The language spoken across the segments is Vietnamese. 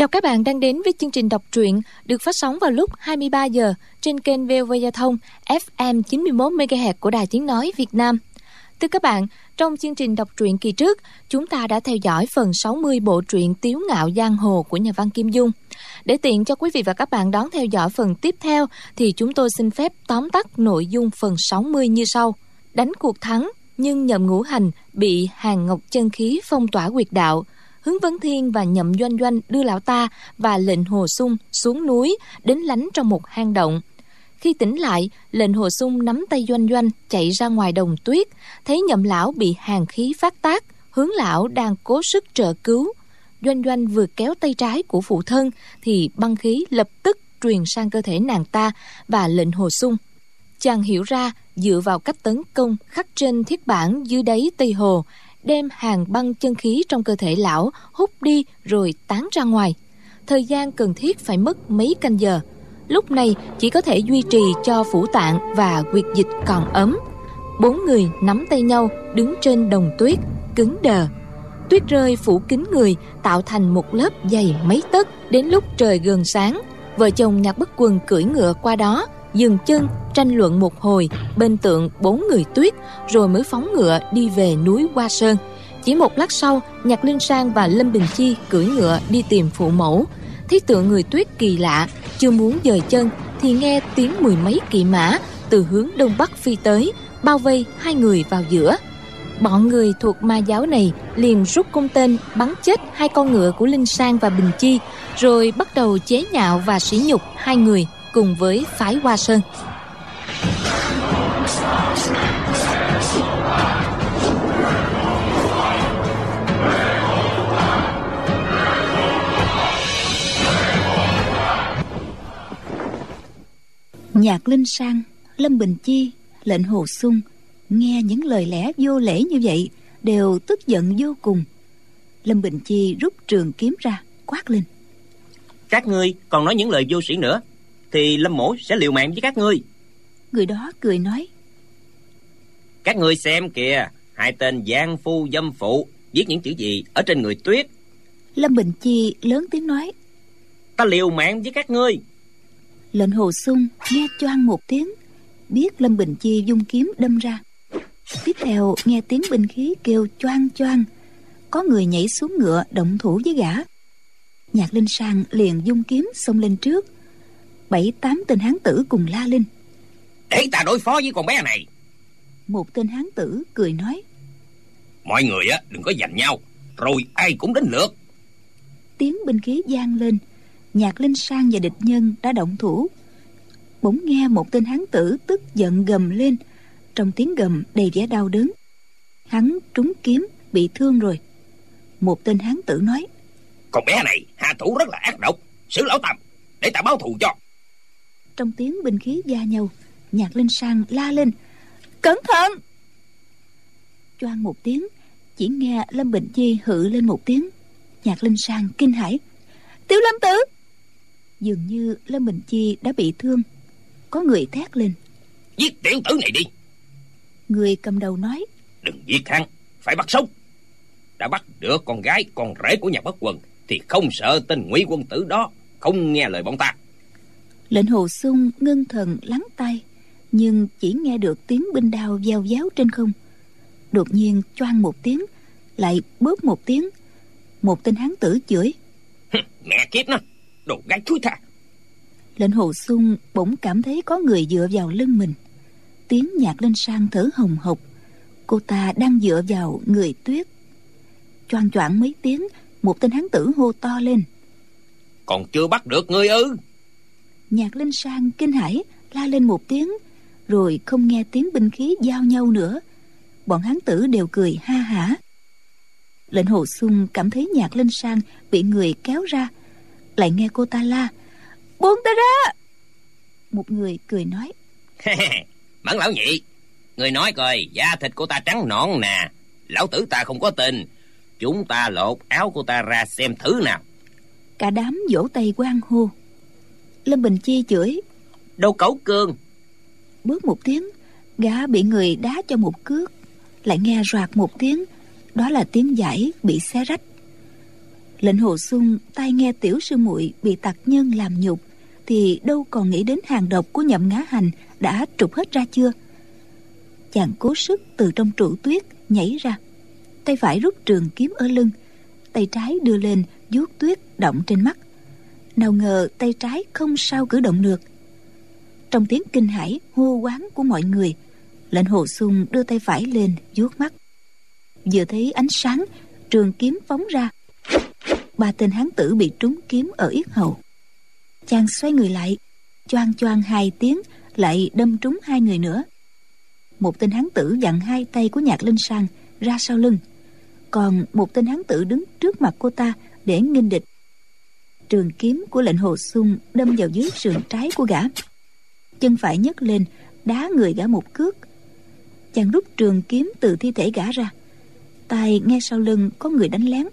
Chào các bạn đang đến với chương trình đọc truyện được phát sóng vào lúc 23 giờ trên kênh VOV Giao thông FM 91 MHz của Đài Tiếng nói Việt Nam. Thưa các bạn, trong chương trình đọc truyện kỳ trước, chúng ta đã theo dõi phần 60 bộ truyện Tiếu ngạo giang hồ của nhà văn Kim Dung. Để tiện cho quý vị và các bạn đón theo dõi phần tiếp theo thì chúng tôi xin phép tóm tắt nội dung phần 60 như sau. Đánh cuộc thắng nhưng nhậm ngũ hành bị hàng ngọc chân khí phong tỏa quyệt đạo – Hướng Vấn Thiên và Nhậm Doanh Doanh đưa lão ta và lệnh Hồ Sung xuống núi đến lánh trong một hang động. Khi tỉnh lại, lệnh Hồ Sung nắm tay Doanh Doanh chạy ra ngoài đồng tuyết, thấy Nhậm lão bị hàng khí phát tác, hướng lão đang cố sức trợ cứu. Doanh Doanh vừa kéo tay trái của phụ thân thì băng khí lập tức truyền sang cơ thể nàng ta và lệnh Hồ Sung. Chàng hiểu ra dựa vào cách tấn công khắc trên thiết bản dưới đáy Tây Hồ, đem hàng băng chân khí trong cơ thể lão hút đi rồi tán ra ngoài. Thời gian cần thiết phải mất mấy canh giờ. Lúc này chỉ có thể duy trì cho phủ tạng và quyệt dịch còn ấm. Bốn người nắm tay nhau đứng trên đồng tuyết, cứng đờ. Tuyết rơi phủ kín người tạo thành một lớp dày mấy tấc đến lúc trời gần sáng. Vợ chồng nhạc bất quần cưỡi ngựa qua đó dừng chân tranh luận một hồi bên tượng bốn người tuyết rồi mới phóng ngựa đi về núi Hoa Sơn. Chỉ một lát sau, Nhạc Linh Sang và Lâm Bình Chi cưỡi ngựa đi tìm phụ mẫu. Thấy tượng người tuyết kỳ lạ, chưa muốn dời chân thì nghe tiếng mười mấy kỵ mã từ hướng đông bắc phi tới, bao vây hai người vào giữa. Bọn người thuộc ma giáo này liền rút cung tên bắn chết hai con ngựa của Linh Sang và Bình Chi, rồi bắt đầu chế nhạo và sỉ nhục hai người cùng với phái Hoa Sơn. Nhạc Linh Sang, Lâm Bình Chi, lệnh Hồ Sung nghe những lời lẽ vô lễ như vậy đều tức giận vô cùng. Lâm Bình Chi rút trường kiếm ra, quát lên. Các ngươi còn nói những lời vô sĩ nữa thì lâm mổ sẽ liều mạng với các ngươi. Người đó cười nói. Các ngươi xem kìa hai tên giang phu dâm phụ viết những chữ gì ở trên người tuyết. Lâm bình chi lớn tiếng nói. Ta liều mạng với các ngươi. Lệnh hồ sung nghe choang một tiếng biết lâm bình chi dung kiếm đâm ra. Tiếp theo nghe tiếng binh khí kêu choang choang có người nhảy xuống ngựa động thủ với gã. Nhạc linh sang liền dung kiếm xông lên trước bảy tám tên hán tử cùng la lên. Để ta đối phó với con bé này. Một tên hán tử cười nói mọi người á đừng có giành nhau rồi ai cũng đến lượt. Tiếng binh khí vang lên nhạc linh sang và địch nhân đã động thủ. Bỗng nghe một tên hán tử tức giận gầm lên trong tiếng gầm đầy vẻ đau đớn. Hắn trúng kiếm bị thương rồi. Một tên hán tử nói con bé này hạ thủ rất là ác độc xử lão tầm để ta báo thù cho trong tiếng binh khí va nhau nhạc linh sang la lên cẩn thận! Choang một tiếng chỉ nghe lâm bình chi hự lên một tiếng. Nhạc linh sang kinh hãi tiểu lâm tử! Dường như lâm bình chi đã bị thương. Có người thét lên giết tiểu tử này đi! Người cầm đầu nói đừng giết hắn phải bắt sống. Đã bắt được con gái con rể của nhà bất quần thì không sợ tên ngụy quân tử đó không nghe lời bọn ta lệnh hồ sung ngưng thần lắng tay nhưng chỉ nghe được tiếng binh đao gieo giáo trên không. Đột nhiên choang một tiếng lại bóp một tiếng. Một tên hán tử chửi. Mẹ kiếp nó đồ gái thúi tha. Lệnh hồ sung bỗng cảm thấy có người dựa vào lưng mình. Tiếng nhạc lên sang thở hồng hộc. Cô ta đang dựa vào người tuyết. Choang choạng mấy tiếng một tên hán tử hô to lên. Còn chưa bắt được ngươi ư nhạc linh sang kinh hãi la lên một tiếng rồi không nghe tiếng binh khí giao nhau nữa. Bọn hán tử đều cười ha hả. Lệnh hồ sung cảm thấy nhạc linh sang bị người kéo ra lại nghe cô ta la buông ta ra! Một người cười nói mẫn lão nhị. Người nói coi da thịt của ta trắng nõn nè lão tử ta không có tình chúng ta lột áo của ta ra xem thứ nào. Cả đám vỗ tay quan hô lâm bình chi chửi. Đâu cấu cương? Bước một tiếng gã bị người đá cho một cước. Lại nghe roạt một tiếng đó là tiếng giải bị xé rách. Lệnh hồ sung tai nghe tiểu sư muội bị tặc nhân làm nhục thì đâu còn nghĩ đến hàng độc của nhậm ngã hành đã trục hết ra chưa? Chàng cố sức từ trong trụ tuyết nhảy ra tay phải rút trường kiếm ở lưng tay trái đưa lên vuốt tuyết động trên mắt nào ngờ tay trái không sao cử động được. Trong tiếng kinh hãi, hô quán của mọi người lệnh hồ sung đưa tay phải lên, vuốt mắt. Vừa thấy ánh sáng, trường kiếm phóng ra. Ba tên hán tử bị trúng kiếm ở yết hầu. Chàng xoay người lại, choang choang hai tiếng, lại đâm trúng hai người nữa. Một tên hán tử dặn hai tay của nhạc linh sang ra sau lưng. Còn một tên hán tử đứng trước mặt cô ta để nghinh địch trường kiếm của lệnh hồ sung đâm vào dưới sườn trái của gã. Chân phải nhấc lên, đá người gã một cước. Chàng rút trường kiếm từ thi thể gã ra. Tai nghe sau lưng có người đánh lén.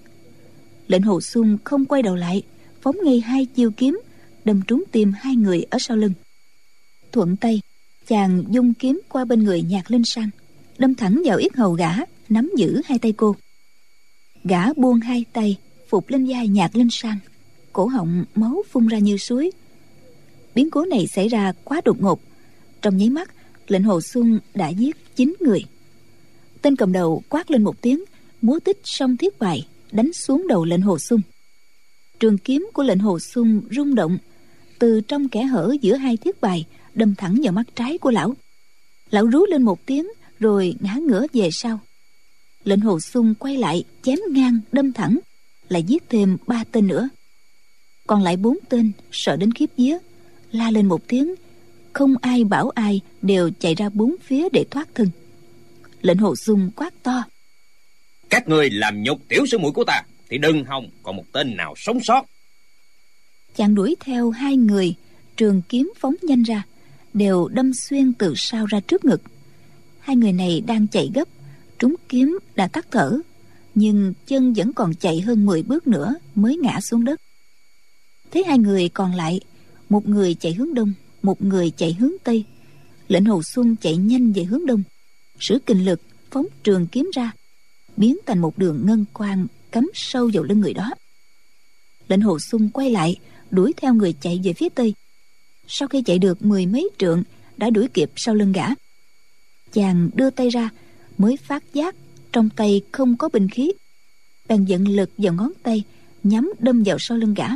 Lệnh hồ sung không quay đầu lại, phóng ngay hai chiêu kiếm, đâm trúng tim hai người ở sau lưng. Thuận tay, chàng dung kiếm qua bên người nhạc linh sang, đâm thẳng vào yết hầu gã, nắm giữ hai tay cô. Gã buông hai tay, phục lên vai nhạc linh sang cổ họng máu phun ra như suối. Biến cố này xảy ra quá đột ngột. Trong nháy mắt, lệnh hồ xuân đã giết chín người. Tên cầm đầu quát lên một tiếng, múa tích song thiết bài, đánh xuống đầu lệnh hồ xuân. Trường kiếm của lệnh hồ xuân rung động, từ trong kẽ hở giữa hai thiết bài, đâm thẳng vào mắt trái của lão. Lão rú lên một tiếng, rồi ngã ngửa về sau. Lệnh hồ xuân quay lại, chém ngang, đâm thẳng, lại giết thêm ba tên nữa còn lại bốn tên sợ đến khiếp vía la lên một tiếng. Không ai bảo ai đều chạy ra bốn phía để thoát thân. Lệnh hồ xuân quát to. Các người làm nhục tiểu sư muội của ta thì đừng hòng còn một tên nào sống sót. Chàng đuổi theo hai người trường kiếm phóng nhanh ra đều đâm xuyên từ sau ra trước ngực. Hai người này đang chạy gấp trúng kiếm đã tắt thở nhưng chân vẫn còn chạy hơn 10 bước nữa mới ngã xuống đất thấy hai người còn lại, một người chạy hướng đông, một người chạy hướng tây. Lệnh hồ xuân chạy nhanh về hướng đông. Sử kinh lực phóng trường kiếm ra, biến thành một đường ngân quang cắm sâu vào lưng người đó. Lệnh hồ xuân quay lại, đuổi theo người chạy về phía tây. Sau khi chạy được mười mấy trượng, đã đuổi kịp sau lưng gã. Chàng đưa tay ra, mới phát giác trong tay không có binh khí. Bèn dẫn lực vào ngón tay, nhắm đâm vào sau lưng gã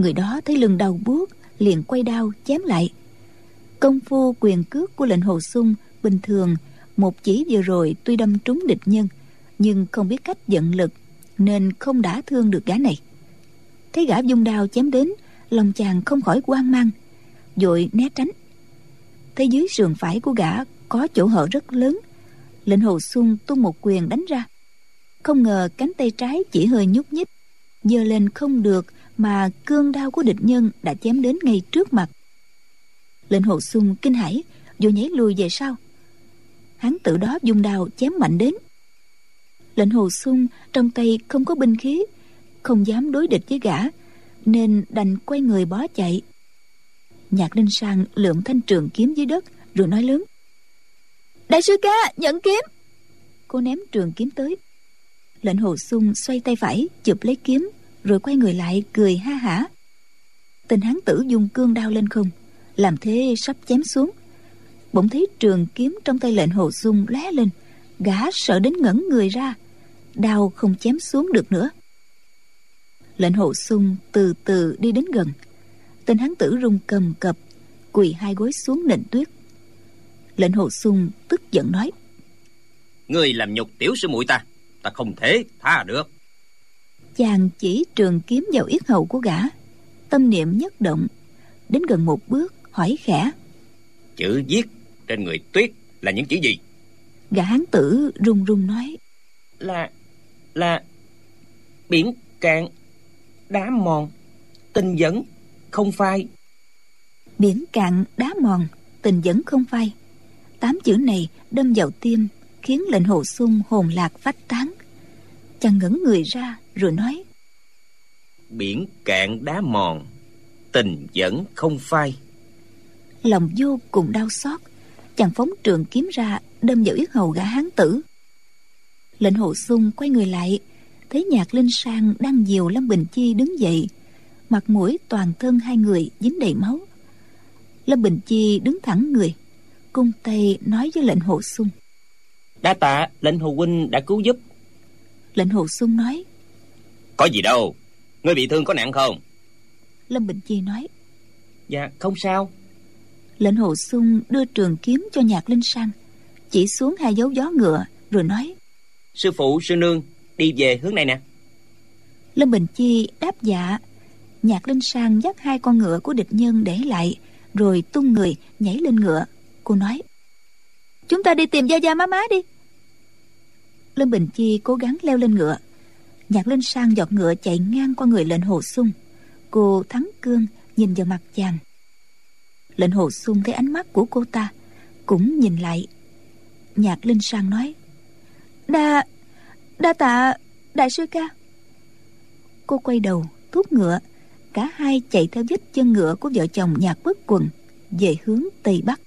người đó thấy lưng đau buốt, liền quay đao chém lại. Công phu quyền cước của lệnh hồ sung bình thường, một chỉ vừa rồi tuy đâm trúng địch nhân, nhưng không biết cách giận lực, nên không đã thương được gã này. Thấy gã dung đao chém đến, lòng chàng không khỏi hoang mang, vội né tránh. Thấy dưới sườn phải của gã có chỗ hở rất lớn, lệnh hồ xuân tung một quyền đánh ra. Không ngờ cánh tay trái chỉ hơi nhúc nhích, giơ lên không được mà cương đao của địch nhân đã chém đến ngay trước mặt. Lệnh hồ xuân kinh hãi vội nhảy lùi về sau. Hắn tự đó dùng đao chém mạnh đến. Lệnh hồ xuân trong tay không có binh khí không dám đối địch với gã nên đành quay người bó chạy. Nhạc linh sang lượm thanh trường kiếm dưới đất rồi nói lớn. Đại sư ca nhận kiếm! Cô ném trường kiếm tới. Lệnh hồ sung xoay tay phải chụp lấy kiếm rồi quay người lại cười ha hả. Tên hán tử dùng cương đao lên không, làm thế sắp chém xuống. Bỗng thấy trường kiếm trong tay lệnh hồ sung lóe lên, gã sợ đến ngẩn người ra, đao không chém xuống được nữa. Lệnh hồ sung từ từ đi đến gần. Tên hán tử rung cầm cập, quỳ hai gối xuống nền tuyết. Lệnh hồ sung tức giận nói, người làm nhục tiểu sư muội ta ta không thể tha được chàng chỉ trường kiếm vào yết hầu của gã. Tâm niệm nhất động đến gần một bước hỏi khẽ. Chữ viết trên người tuyết là những chữ gì? Gã hán tử run run nói. Là là biển cạn đá mòn tình dẫn không phai. Biển cạn đá mòn tình dẫn không phai. Tám chữ này đâm vào tim khiến lệnh hồ sung hồn lạc phách tán. Chàng ngẩn người ra rồi nói biển cạn đá mòn tình vẫn không phai. Lòng vô cùng đau xót chàng phóng trường kiếm ra đâm vào yết hầu gã hán tử. Lệnh hồ sung quay người lại thấy nhạc linh sang đang dìu lâm bình chi đứng dậy. Mặt mũi toàn thân hai người dính đầy máu. Lâm bình chi đứng thẳng người cung tay nói với lệnh hồ sung. Đa tạ lệnh hồ huynh đã cứu giúp. Lệnh hồ sung nói có gì đâu. Ngươi bị thương có nặng không? Lâm bình chi nói. Dạ không sao. Lệnh hồ sung đưa trường kiếm cho nhạc linh sang chỉ xuống hai dấu gió ngựa rồi nói. Sư phụ sư nương đi về hướng này nè. Lâm bình chi đáp dạ. Nhạc linh sang dắt hai con ngựa của địch nhân để lại rồi tung người nhảy lên ngựa. Cô nói. Chúng ta đi tìm gia gia má má đi. Lâm bình chi cố gắng leo lên ngựa nhạc linh sang giọt ngựa chạy ngang qua người lệnh hồ sung. Cô thắng cương, nhìn vào mặt chàng. Lệnh hồ sung thấy ánh mắt của cô ta, cũng nhìn lại. Nhạc linh sang nói, đa đa tạ, đại sư ca. Cô quay đầu, thúc ngựa. Cả hai chạy theo vết chân ngựa của vợ chồng nhạc bất quần về hướng tây bắc.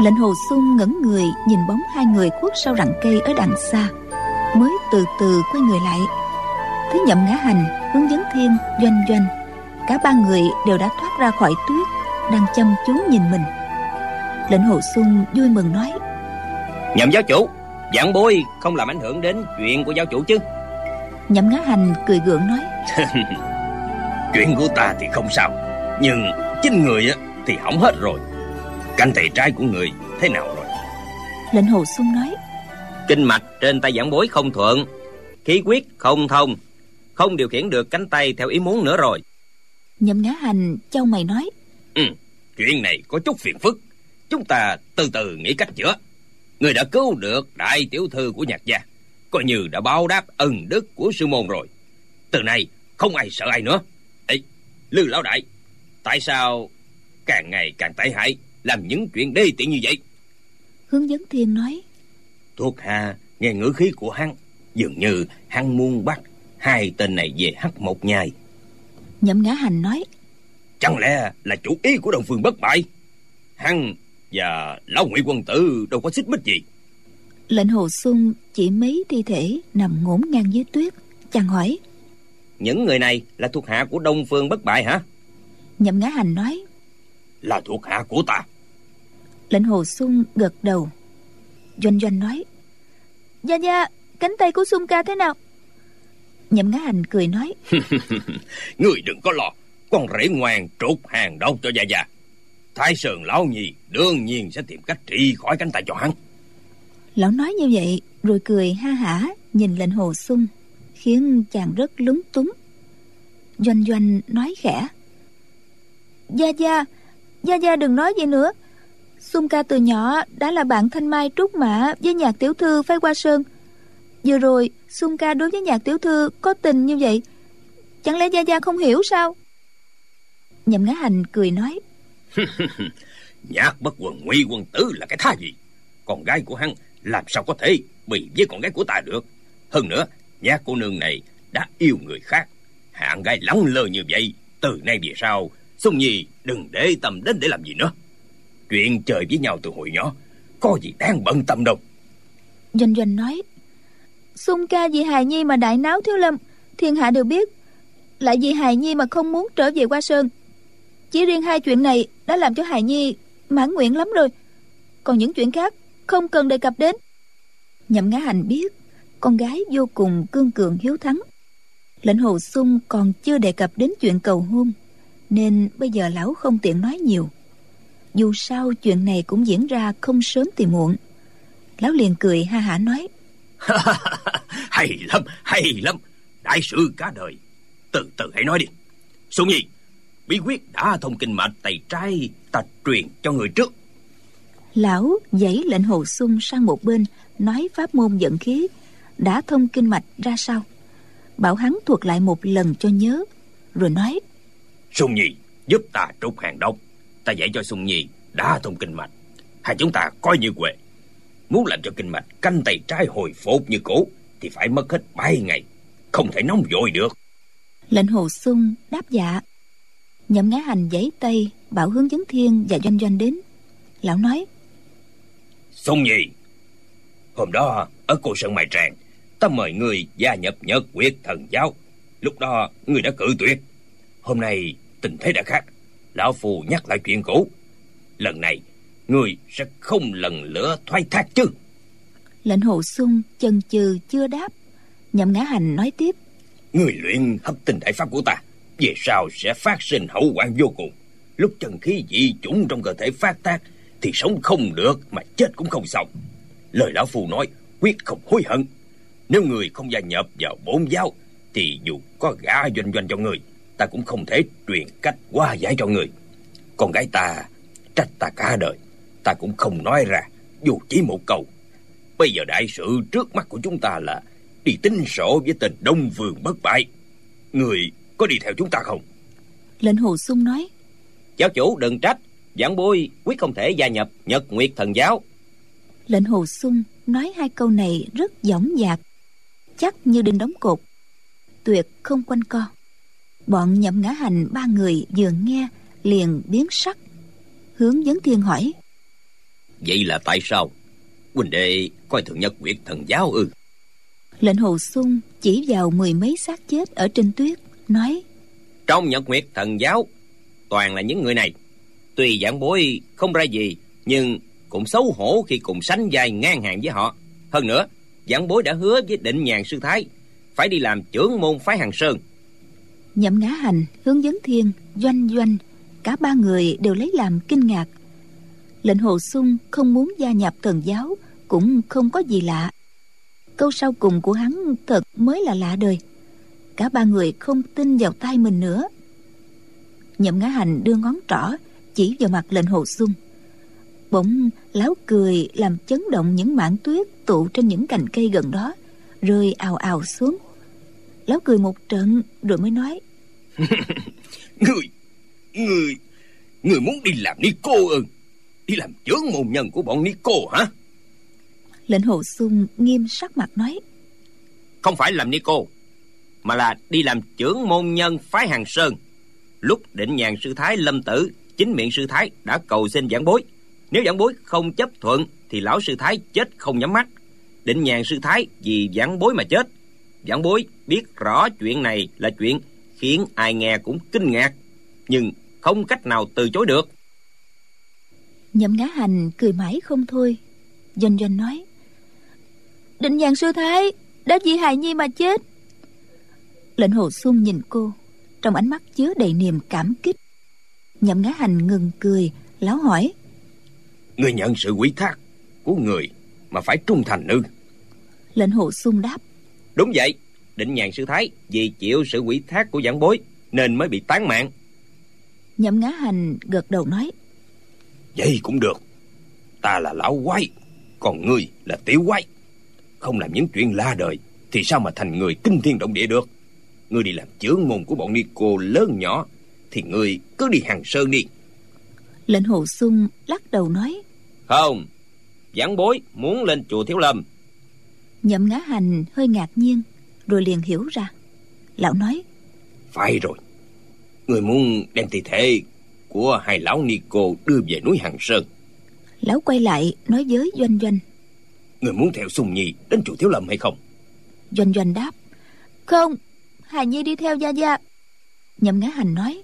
Lệnh hồ sung ngẩng người nhìn bóng hai người khuất sau rặng cây ở đằng xa. Mới từ từ quay người lại. Thấy nhậm ngã hành hướng dẫn thiên doanh doanh. Cả ba người đều đã thoát ra khỏi tuyết đang chăm chú nhìn mình. Lệnh hồ sung vui mừng nói nhậm giáo chủ giảng bối không làm ảnh hưởng đến chuyện của giáo chủ chứ? Nhậm ngã hành cười gượng nói chuyện của ta thì không sao nhưng chính người thì hỏng hết rồi canh thầy trai của người thế nào rồi? Lệnh hồ sung nói kinh mạch trên tay giảng bối không thuận khí quyết không thông không điều khiển được cánh tay theo ý muốn nữa rồi. Nhậm ngã hành châu mày nói ừ chuyện này có chút phiền phức. Chúng ta từ từ nghĩ cách chữa. Người đã cứu được đại tiểu thư của nhạc gia coi như đã báo đáp ân đức của sư môn rồi. Từ nay không ai sợ ai nữa. Ấy lư lão đại tại sao càng ngày càng tệ hại làm những chuyện đê tiện như vậy. Hướng dẫn thiên nói. Thuộc hạ nghe ngữ khí của hắn. Dường như hắn muốn bắt hai tên này về hắc một nhai. Nhậm ngã hành nói. Chẳng lẽ là chủ ý của đồng phương bất bại? Hắn và lão ngụy quân tử đâu có xích mích gì. Lệnh hồ xuân chỉ mấy thi thể nằm ngổn ngang dưới tuyết chàng hỏi. Những người này là thuộc hạ của đông phương bất bại hả? Nhậm ngã hành nói. Là thuộc hạ của ta lệnh hồ xuân gật đầu. Doanh doanh nói gia gia cánh tay của xuân ca thế nào? Nhậm ngã hành cười nói người đừng có lo con rể ngoan trút hàng đâu cho gia gia. Thái sơn lão nhi đương nhiên sẽ tìm cách trị khỏi cánh tay cho hắn. Lão nói như vậy rồi cười ha hả nhìn lệnh hồ xuân khiến chàng rất lúng túng. Doanh doanh nói khẽ gia gia gia gia đừng nói vậy nữa xuân ca từ nhỏ đã là bạn thanh mai trúc mã với nhạc tiểu thư phái qua sơn. Vừa rồi xuân ca đối với nhạc tiểu thư có tình như vậy, chẳng lẽ gia gia không hiểu sao? Nhậm ngã hành cười nói. Nhạc bất quần nguy quân tử là cái tha gì? Con gái của hắn làm sao có thể bị với con gái của ta được? Hơn nữa, nhạc cô nương này đã yêu người khác. Hạng gái lắng lơ như vậy, từ nay về sau xuân nhi đừng để tâm đến để làm gì nữa chuyện chơi với nhau từ hồi nhỏ. Có gì đáng bận tâm đâu. Doanh doanh nói xuân ca vì hài nhi mà đại náo thiếu lâm, thiên hạ đều biết lại vì hài nhi mà không muốn trở về qua sơn. Chỉ riêng hai chuyện này đã làm cho hài nhi mãn nguyện lắm rồi. Còn những chuyện khác không cần đề cập đến. Nhậm ngã hành biết con gái vô cùng cương cường hiếu thắng. Lệnh hồ sung còn chưa đề cập đến chuyện cầu hôn, nên bây giờ lão không tiện nói nhiều dù sao chuyện này cũng diễn ra không sớm thì muộn. Lão liền cười ha hả nói. Hay lắm hay lắm. Đại sư cả đời từ từ hãy nói đi. Xuân nhi bí quyết đã thông kinh mạch tay trái ta truyền cho người trước. Lão dãy lệnh hồ sung sang một bên nói pháp môn dẫn khí. Đã thông kinh mạch ra sao? Bảo hắn thuật lại một lần cho nhớ rồi nói. Xuân nhi giúp ta trục hàng đông ta dạy cho xuân nhi đã thông kinh mạch. Hai chúng ta coi như quệ. Muốn làm cho kinh mạch canh tay trái hồi phục như cũ thì phải mất hết bảy ngày. Không thể nóng vội được. Lệnh hồ sung đáp dạ. Nhậm ngã hành giấy tay bảo hướng dẫn thiên và doanh doanh đến. Lão nói Sông Nhi Hôm đó ở cô Sơn Mai Tràng Ta mời người gia nhập nhật quyết thần giáo. Lúc đó người đã cự tuyệt. Hôm nay tình thế đã khác Lão Phù nhắc lại chuyện cũ. Lần này Người sẽ không lần nữa thoái thác chứ. Lệnh hồ sung chần chừ chưa đáp. Nhậm ngã hành nói tiếp. Người luyện hấp tinh đại pháp của ta Về sau sẽ phát sinh hậu quả vô cùng. Lúc chân khí dị chủng trong cơ thể phát tác Thì sống không được Mà chết cũng không xong. Lời lão phù nói quyết không hối hận. Nếu người không gia nhập vào bốn giáo Thì dù có gã doanh doanh cho người Ta cũng không thể truyền cách qua giải cho người. Con gái ta trách ta cả đời. Ta cũng không nói ra Dù chỉ một câu. Bây giờ đại sự trước mắt của chúng ta là Đi tính sổ với tên Đông Vương bất bại. Người có đi theo chúng ta không? Lệnh hồ sung nói. Giáo chủ đừng trách. Giảng bôi quyết không thể gia nhập Nhật Nguyệt Thần Giáo. Lệnh hồ sung nói hai câu này rất dõng dạc Chắc như đinh đóng cột. Tuyệt không quanh co Bọn nhậm ngã hành ba người vừa nghe Liền biến sắc. Hướng vấn thiên hỏi Vậy là tại sao? Huynh đệ coi thường Nhật Nguyệt Thần Giáo ư? Lệnh hồ sung chỉ vào mười mấy xác chết ở trên tuyết Nói Trong Nhật Nguyệt Thần Giáo Toàn là những người này. Tuy giảng bối không ra gì Nhưng cũng xấu hổ khi cùng sánh vai ngang hàng với họ. Hơn nữa giảng bối đã hứa với định nhàn sư thái phải đi làm trưởng môn phái hàng sơn nhậm ngã hành, hướng dẫn thiên, doanh doanh, cả ba người đều lấy làm kinh ngạc. Lệnh hồ sung không muốn gia nhập thần giáo, cũng không có gì lạ. Câu sau cùng của hắn thật mới là lạ đời. Cả ba người không tin vào tay mình nữa. Nhậm ngã hành đưa ngón trỏ chỉ vào mặt lệnh hồ sung. Bỗng láo cười làm chấn động những mảng tuyết tụ trên những cành cây gần đó, rơi ào ào xuống láo cười một trận rồi mới nói. Người người người muốn đi làm ni cô ư? Đi làm chướng môn nhân của bọn ni cô hả? Lệnh hồ sung nghiêm sắc mặt nói. Không phải làm ni cô mà là đi làm trưởng môn nhân phái hàng sơn. Lúc định nhàn sư thái lâm tử chính miệng sư thái đã cầu xin giảng bối. Nếu giảng bối không chấp thuận thì lão sư thái chết không nhắm mắt. Định nhàn sư thái vì giảng bối mà chết giảng bối biết rõ chuyện này là chuyện khiến ai nghe cũng kinh ngạc nhưng không cách nào từ chối được. Nhậm ngã hành cười mãi không thôi. Doanh doanh nói định nhàn sư thái đã vì hài nhi mà chết. Lệnh hồ xuân nhìn cô trong ánh mắt chứa đầy niềm cảm kích. Nhậm ngã hành ngừng cười láo hỏi Người nhận sự quý thác của người Mà phải trung thành ư? Lệnh hồ sung đáp Đúng vậy Định nhàn sư thái Vì chịu sự quỷ thác của giảng bối Nên mới bị tán mạng. Nhậm ngã hành gật đầu nói Vậy cũng được Ta là lão quái Còn ngươi là tiểu quái. Không làm những chuyện la đời Thì sao mà thành người kinh thiên động địa được? Ngươi đi làm chướng môn của bọn ni cô lớn nhỏ Thì ngươi cứ đi hàng sơn đi. Lệnh hồ sung lắc đầu nói không giảng bối muốn lên chùa thiếu lâm nhậm ngã hành hơi ngạc nhiên rồi liền hiểu ra. Lão nói phải rồi. Người muốn đem thi thể của hai lão ni cô đưa về núi hằng sơn. Lão quay lại nói với doanh doanh. Người muốn theo sùng nhi đến chùa thiếu lâm hay không? Doanh doanh đáp không hà nhi đi theo gia gia. Nhậm ngã hành nói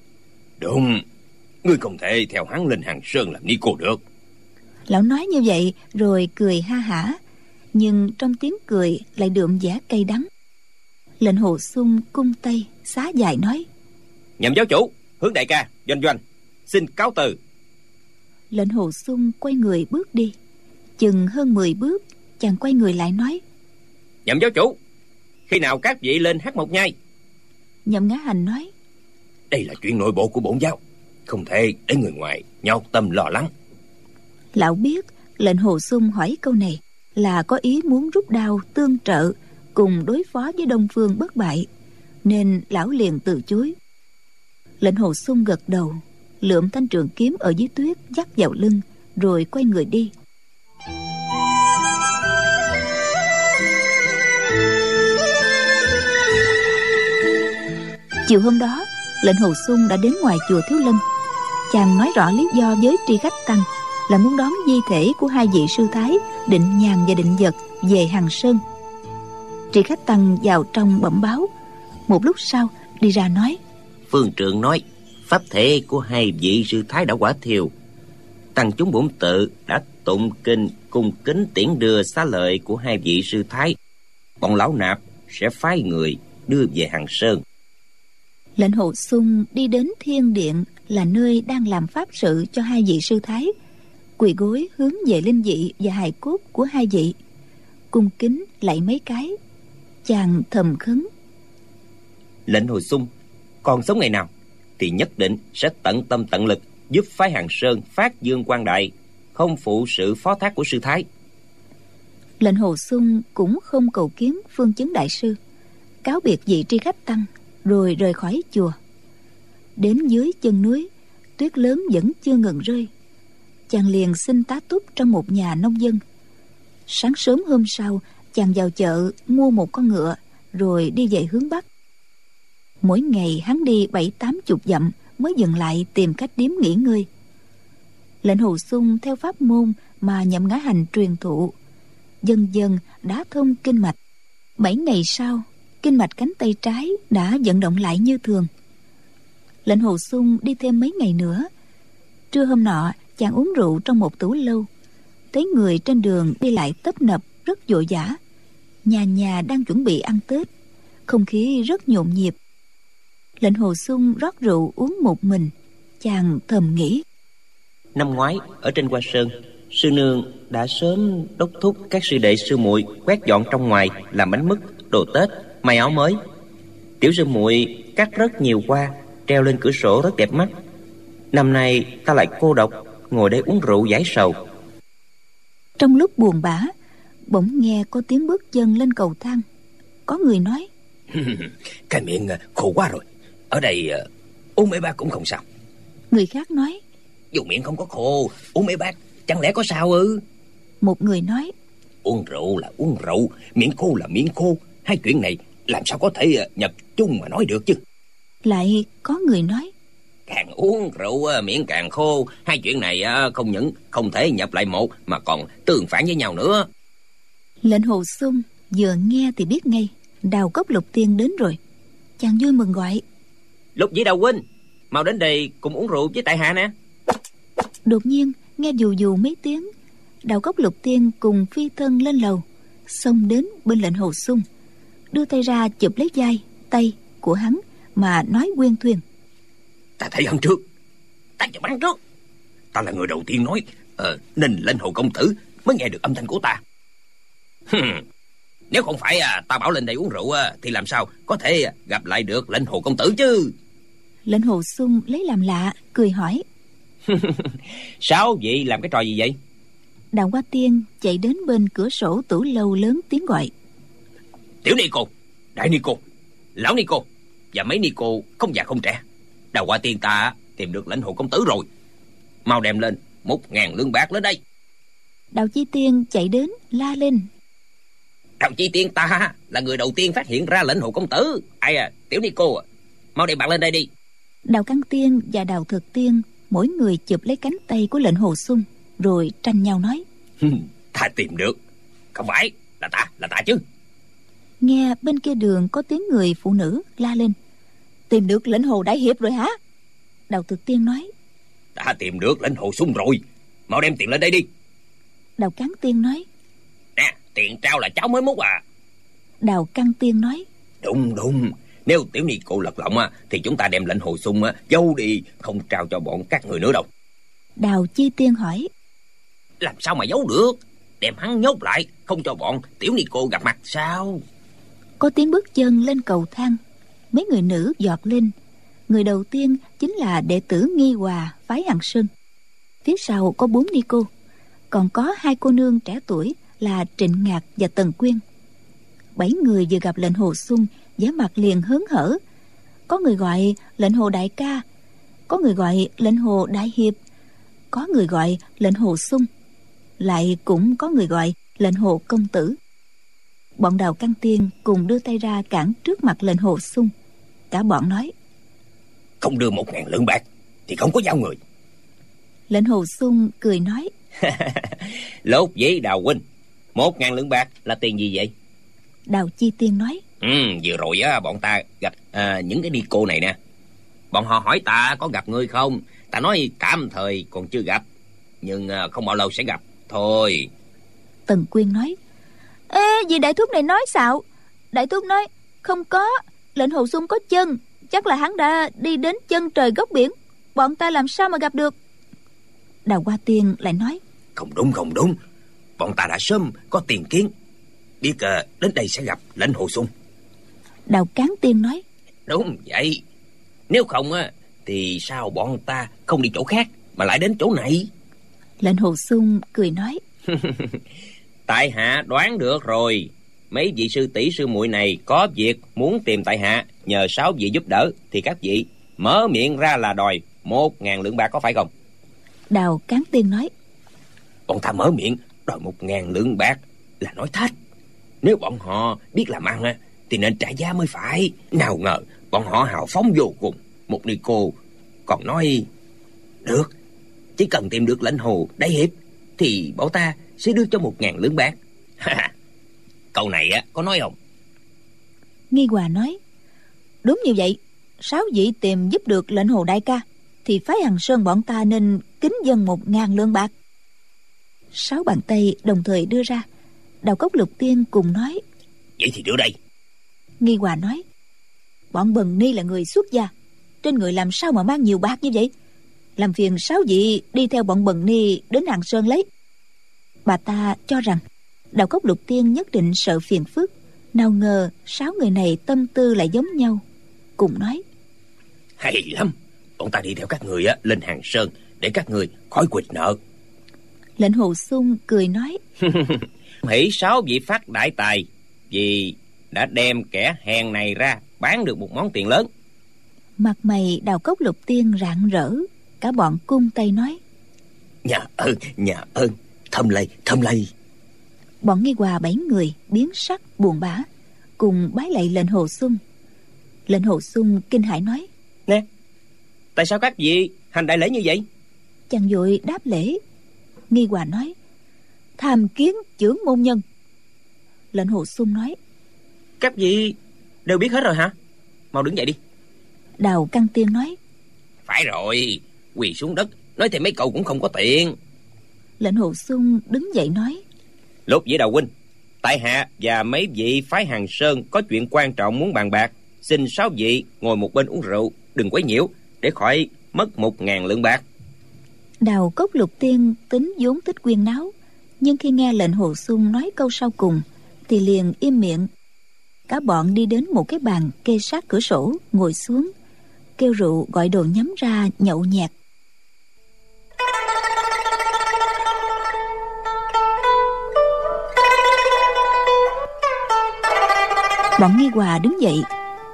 đúng ngươi không thể theo hắn lên hàng sơn làm ni cô được. Lão nói như vậy rồi cười ha hả nhưng trong tiếng cười lại đượm vẻ cay đắng. Lệnh hồ sung cung tay xá dài nói nhậm giáo chủ hướng đại ca doanh doanh xin cáo từ. Lệnh hồ sung quay người bước đi. Chừng hơn 10 bước chàng quay người lại nói nhậm giáo chủ khi nào các vị lên hát một nhai? Nhậm ngã hành nói đây là chuyện nội bộ của bổn giáo không thể để người ngoài nhọc tâm lo lắng. Lão biết lệnh hồ sung hỏi câu này là có ý muốn rút đao tương trợ cùng đối phó với đông phương bất bại, nên lão liền từ chối. Lệnh hồ sung gật đầu, lượm thanh trường kiếm ở dưới tuyết dắt vào lưng, rồi quay người đi. Chiều hôm đó, lệnh hồ sung đã đến ngoài chùa thiếu lâm. Chàng nói rõ lý do với tri khách tăng là muốn đón di thể của hai vị sư thái định nhàn và định vật về hằng sơn. Trị khách tăng vào trong bẩm báo. Một lúc sau đi ra nói phương trượng nói pháp thể của hai vị sư thái đã quả thiều. Tăng chúng bổn tự đã tụng kinh cung kính tiễn đưa xá lợi của hai vị sư thái. Bọn lão nạp sẽ phái người đưa về hằng sơn. Lệnh hồ sung đi đến thiên điện là nơi đang làm pháp sự cho hai vị sư thái quỳ gối hướng về linh vị và hài cốt của hai vị. Cung kính lạy mấy cái chàng thầm khấn. Lệnh hồi sung còn sống ngày nào thì nhất định sẽ tận tâm tận lực giúp phái hàng sơn phát dương quan đại không phụ sự phó thác của sư thái. Lệnh hồ sung cũng không cầu kiến phương chứng đại sư cáo biệt vị tri khách tăng rồi rời khỏi chùa. Đến dưới chân núi tuyết lớn vẫn chưa ngừng rơi chàng liền xin tá túc trong một nhà nông dân. Sáng sớm hôm sau, chàng vào chợ mua một con ngựa, rồi đi về hướng bắc. Mỗi ngày hắn đi bảy tám chục dặm mới dừng lại tìm cách điếm nghỉ ngơi. Lệnh hồ sung theo pháp môn mà nhậm ngã hành truyền thụ, dần dần đã thông kinh mạch. Bảy ngày sau, kinh mạch cánh tay trái đã vận động lại như thường. Lệnh hồ sung đi thêm mấy ngày nữa. Trưa hôm nọ chàng uống rượu trong một tủ lâu. Thấy người trên đường đi lại tấp nập, rất vội vã nhà nhà đang chuẩn bị ăn tết. Không khí rất nhộn nhịp. Lệnh hồ sung rót rượu uống một mình. Chàng thầm nghĩ. Năm ngoái, ở trên hoa sơn, sư nương đã sớm đốc thúc các sư đệ sư muội quét dọn trong ngoài làm bánh mứt, đồ tết, may áo mới. Tiểu sư muội cắt rất nhiều hoa, treo lên cửa sổ rất đẹp mắt. Năm nay ta lại cô độc ngồi đây uống rượu giải sầu. Trong lúc buồn bã bỗng nghe có tiếng bước chân lên cầu thang. Có người nói cái miệng ờ, khô quá rồi. Ở đây ờ, uống mấy bát cũng không sao. Người khác nói dù miệng không có khô uống mấy bát chẳng lẽ có sao ư? Một người nói uống rượu là uống rượu miệng khô là miệng khô. Hai chuyện này làm sao có thể ờ, nhập chung mà nói được chứ? Lại có người nói càng uống rượu miệng càng khô. Hai chuyện này không những không thể nhập lại một mà còn tương phản với nhau nữa. Lệnh hồ sung vừa nghe thì biết ngay đào cốc lục tiên đến rồi. Chàng vui mừng gọi. Lục dĩ đào huynh mau đến đây cùng uống rượu với tại hạ nè. Đột nhiên nghe dù dù mấy tiếng đào cốc lục tiên cùng phi thân lên lầu xông đến bên lệnh hồ sung. Đưa tay ra chụp lấy vai tay của hắn mà nói quyên thuyền ta thấy hắn trước ta chụp hắn trước. Ta là người đầu tiên nói ờ, nên lên hồ công tử mới nghe được âm thanh của ta. Nếu không phải à, ta bảo lên đây uống rượu à, thì làm sao có thể gặp lại được lệnh hồ công tử chứ? Lệnh hồ sung lấy làm lạ cười hỏi. Sao vậy? Làm cái trò gì vậy? Đào hoa tiên chạy đến bên cửa sổ tủ lâu lớn tiếng gọi. Tiểu ni cô đại ni cô lão ni cô và mấy ni cô không già không trẻ đào hoa tiên ta tìm được lệnh hồ công tử rồi. Mau đem lên một ngàn lương bạc lên đây. Đào chi tiên chạy đến la lên. Đào chi tiên ta là người đầu tiên phát hiện ra lệnh hồ công tử ai à tiểu ni cô à mau đem bạc lên đây đi. Đào căn tiên và đào thực tiên mỗi người chụp lấy cánh tay của lệnh hồ sung rồi tranh nhau nói. Ta tìm được. Không phải là ta là ta chứ. Nghe bên kia đường có tiếng người phụ nữ la lên tìm được lệnh hồ đại hiệp rồi hả? Đào thực tiên nói. Đã tìm được lệnh hồ sung rồi. Mau đem tiền lên đây đi. Đào cán tiên nói. Nè tiền trao là cháu mới múc à. Đào căng tiên nói. Đúng đúng. Nếu tiểu ni cô lật lọng thì chúng ta đem lệnh hồ sung giấu đi không trao cho bọn các người nữa đâu. Đào chi tiên hỏi. Làm sao mà giấu được? Đem hắn nhốt lại không cho bọn tiểu ni cô gặp mặt sao? Có tiếng bước chân lên cầu thang mấy người nữ giọt lên. Người đầu tiên chính là đệ tử nghi hòa, phái hằng sơn. Phía sau có bốn ni cô. Còn có hai cô nương trẻ tuổi là trịnh ngạc và tần quyên. Bảy người vừa gặp lệnh hồ xuân vẻ mặt liền hớn hở. Có người gọi lệnh hồ đại ca, có người gọi lệnh hồ đại hiệp, có người gọi lệnh hồ sung lại cũng có người gọi lệnh hồ công tử. Bọn đào căn tiên cùng đưa tay ra cản trước mặt lệnh hồ sung cả bọn nói. Không đưa một ngàn lượng bạc thì không có giao người. Lệnh hồ sung cười nói. Lốt giấy đào huynh. Một ngàn lượng bạc là tiền gì vậy? Đào chi tiên nói. Ừ vừa rồi á bọn ta gặp à, những cái đi cô này nè. Bọn họ hỏi ta có gặp ngươi không? Ta nói tạm thời còn chưa gặp nhưng à, không bao lâu sẽ gặp. Thôi. Tần quyên nói. Ê gì đại thúc này nói xạo đại thúc nói không có lệnh hồ sung có chân. Chắc là hắn đã đi đến chân trời góc biển. Bọn ta làm sao mà gặp được? Đào hoa tiên lại nói. Không đúng không đúng. Bọn ta đã sớm có tiền kiến. Biết uh, đến đây sẽ gặp lệnh hồ sung. Đào cán tiên nói. Đúng vậy. Nếu không á thì sao bọn ta không đi chỗ khác mà lại đến chỗ này? Lệnh hồ sung cười nói. Tại hạ đoán được rồi mấy vị sư tỷ sư muội này có việc muốn tìm tại hạ nhờ sáu vị giúp đỡ thì các vị mở miệng ra là đòi một ngàn lượng bạc có phải không? Đào cán tiên nói. Bọn ta mở miệng đòi một ngàn lượng bạc là nói thách. Nếu bọn họ biết làm ăn á thì nên trả giá mới phải. Nào ngờ bọn họ hào phóng vô cùng. Một ni cô còn nói được chỉ cần tìm được lãnh hồ đại hiệp thì bọn ta sẽ đưa cho một ngàn lượng bạc câu này á có nói không? Nghi hòa nói đúng như vậy sáu vị tìm giúp được lệnh hồ đại ca thì phái hằng sơn bọn ta nên kính dân một ngàn lương bạc. Sáu bàn tay đồng thời đưa ra đào cốc lục tiên cùng nói vậy thì đưa đây. Nghi hòa nói bọn bần ni là người xuất gia trên người làm sao mà mang nhiều bạc như vậy? Làm phiền sáu vị đi theo bọn bần ni đến hàng sơn lấy. Bà ta cho rằng đào cốc lục tiên nhất định sợ phiền phức. Nào ngờ sáu người này tâm tư lại giống nhau. Cùng nói hay lắm. Bọn ta đi theo các người á lên hàng sơn để các người khỏi quỵt nợ. Lệnh hồ sung cười nói hỷ sáu vị phát đại tài vì đã đem kẻ hèn này ra bán được một món tiền lớn. mặt mày đào cốc lục tiên rạng rỡ. Cả bọn cung tay nói nhà ơn nhà ơn. Thâm lây thâm lây bọn nghi hòa bảy người biến sắc buồn bã cùng bái lạy lệnh hồ sung lệnh hồ sung kinh hãi nói nè tại sao các vị hành đại lễ như vậy? Chàng vội đáp lễ. Nghi hòa nói tham kiến trưởng môn nhân. Lệnh hồ sung nói các vị đều biết hết rồi hả? Mau đứng dậy đi. Đào căn tiên nói phải rồi quỳ xuống đất nói thêm mấy câu cũng không có tiện. Lệnh hồ sung đứng dậy nói lục dĩ đầu huynh, tại hạ và mấy vị phái hàng sơn có chuyện quan trọng muốn bàn bạc, xin sáu vị ngồi một bên uống rượu, đừng quấy nhiễu, để khỏi mất một ngàn lượng bạc. Đào cốc lục tiên tính vốn tích quyên náo, nhưng khi nghe lệnh hồ sung nói câu sau cùng, thì liền im miệng. Cả bọn đi đến một cái bàn kê sát cửa sổ, ngồi xuống, kêu rượu gọi đồ nhắm ra nhậu nhẹt. Bọn nghi hòa đứng dậy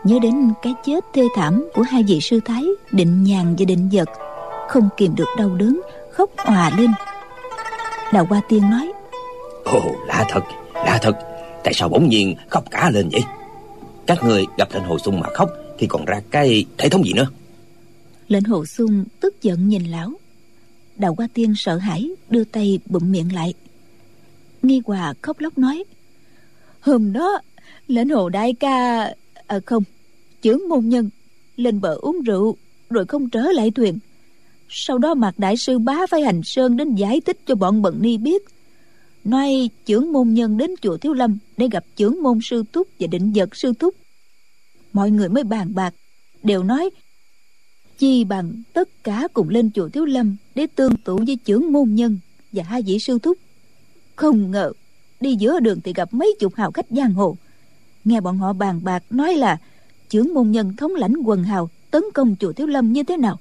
nhớ đến cái chết thê thảm của hai vị sư thái định nhàn và định vật không kìm được đau đớn khóc òa lên. Đào hoa tiên nói ồ lạ thật lạ thật tại sao bỗng nhiên khóc cả lên vậy? Các người gặp lệnh hồ sung mà khóc thì còn ra cái thể thống gì nữa? Lệnh hồ sung tức giận nhìn lão. Đào hoa tiên sợ hãi đưa tay bụm miệng lại. Nghi hòa khóc lóc nói hôm đó lệnh hồ đại ca à không chưởng môn nhân, lên bờ uống rượu, rồi không trở lại thuyền. Sau đó mạc đại sư bá phải hành sơn đến giải thích cho bọn bận ni biết. Nói chưởng môn nhân đến chùa thiếu lâm để gặp chưởng môn sư túc và định vật sư túc mọi người mới bàn bạc, đều nói, chi bằng tất cả cùng lên chùa thiếu lâm để tương tụ với chưởng môn nhân và hai vị sư túc không ngờ, đi giữa đường thì gặp mấy chục hào khách giang hồ nghe bọn họ bàn bạc nói là chưởng môn nhân thống lãnh quần hào, tấn công chùa thiếu lâm như thế nào?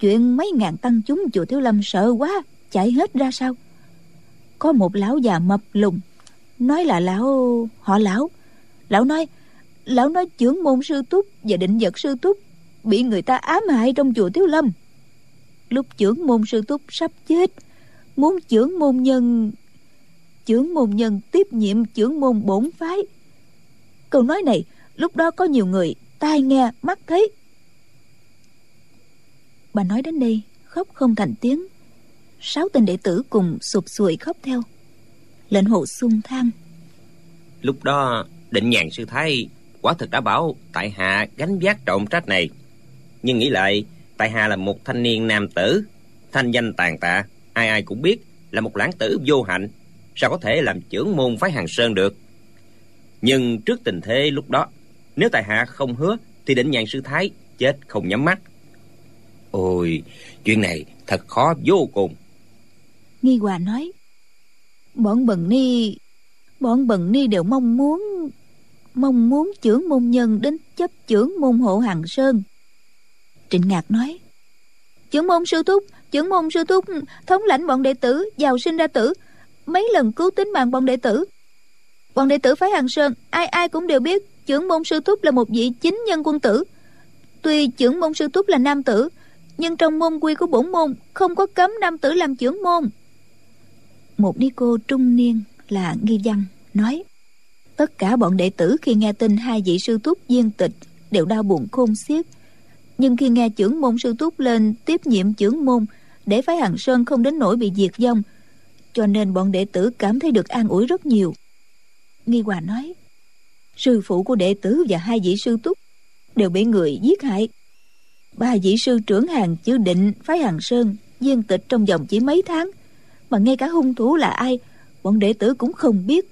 Chuyện mấy ngàn tăng chúng chùa thiếu lâm sợ quá, chạy hết ra sao? Có một lão già mập lùng, nói là, lão, họ lão. Lão nói lão nói chưởng môn sư túc và định vật sư túc bị người ta ám hại trong chùa thiếu lâm. Lúc chưởng môn sư túc sắp chết, muốn chưởng môn nhân chưởng môn nhân tiếp nhiệm chưởng môn bổn phái câu nói này, lúc đó có nhiều người tai nghe, mắt thấy. Bà nói đến đây, khóc không thành tiếng. Sáu tên đệ tử cùng sụp sùi khóc theo. Lệnh hồ sung than lúc đó, định nhàn sư thái, quả thực đã bảo tại hạ gánh vác trọng trách này. Nhưng nghĩ lại, tại hạ là một thanh niên nam tử, thanh danh tàn tạ, ai ai cũng biết, là một lãng tử vô hạnh. Sao có thể làm trưởng môn phái hàng sơn được? Nhưng trước tình thế lúc đó, nếu tại hạ không hứa thì định nhàn sư thái chết không nhắm mắt. Ôi, chuyện này thật khó vô cùng. Nghi hòa nói, bọn bần ni, bọn bần ni đều mong muốn mong muốn trưởng môn nhân đến chấp trưởng môn hộ hằng sơn. Trịnh ngạc nói, trưởng môn sư thúc, trưởng môn sư thúc, thống lãnh bọn đệ tử, giàu sinh ra tử, mấy lần cứu tính mạng bọn đệ tử bọn đệ tử phái hàng sơn, ai ai cũng đều biết trưởng môn sư thúc là một vị chính nhân quân tử. Tuy trưởng môn sư thúc là nam tử, nhưng trong môn quy của bổn môn không có cấm nam tử làm trưởng môn. Một ni cô trung niên là nghi văn nói, tất cả bọn đệ tử khi nghe tin hai vị sư thúc viên tịch đều đau buồn khôn xiết. Nhưng khi nghe trưởng môn sư thúc lên tiếp nhiệm trưởng môn, để phái hằng sơn không đến nỗi bị diệt vong, cho nên bọn đệ tử cảm thấy được an ủi rất nhiều nghi hòa nói, sư phụ của đệ tử và hai vị sư túc đều bị người giết hại. Ba vị sư trưởng hàng chữ định, phái hàng sơn, viên tịch trong vòng chỉ mấy tháng, mà ngay cả hung thủ là ai, bọn đệ tử cũng không biết.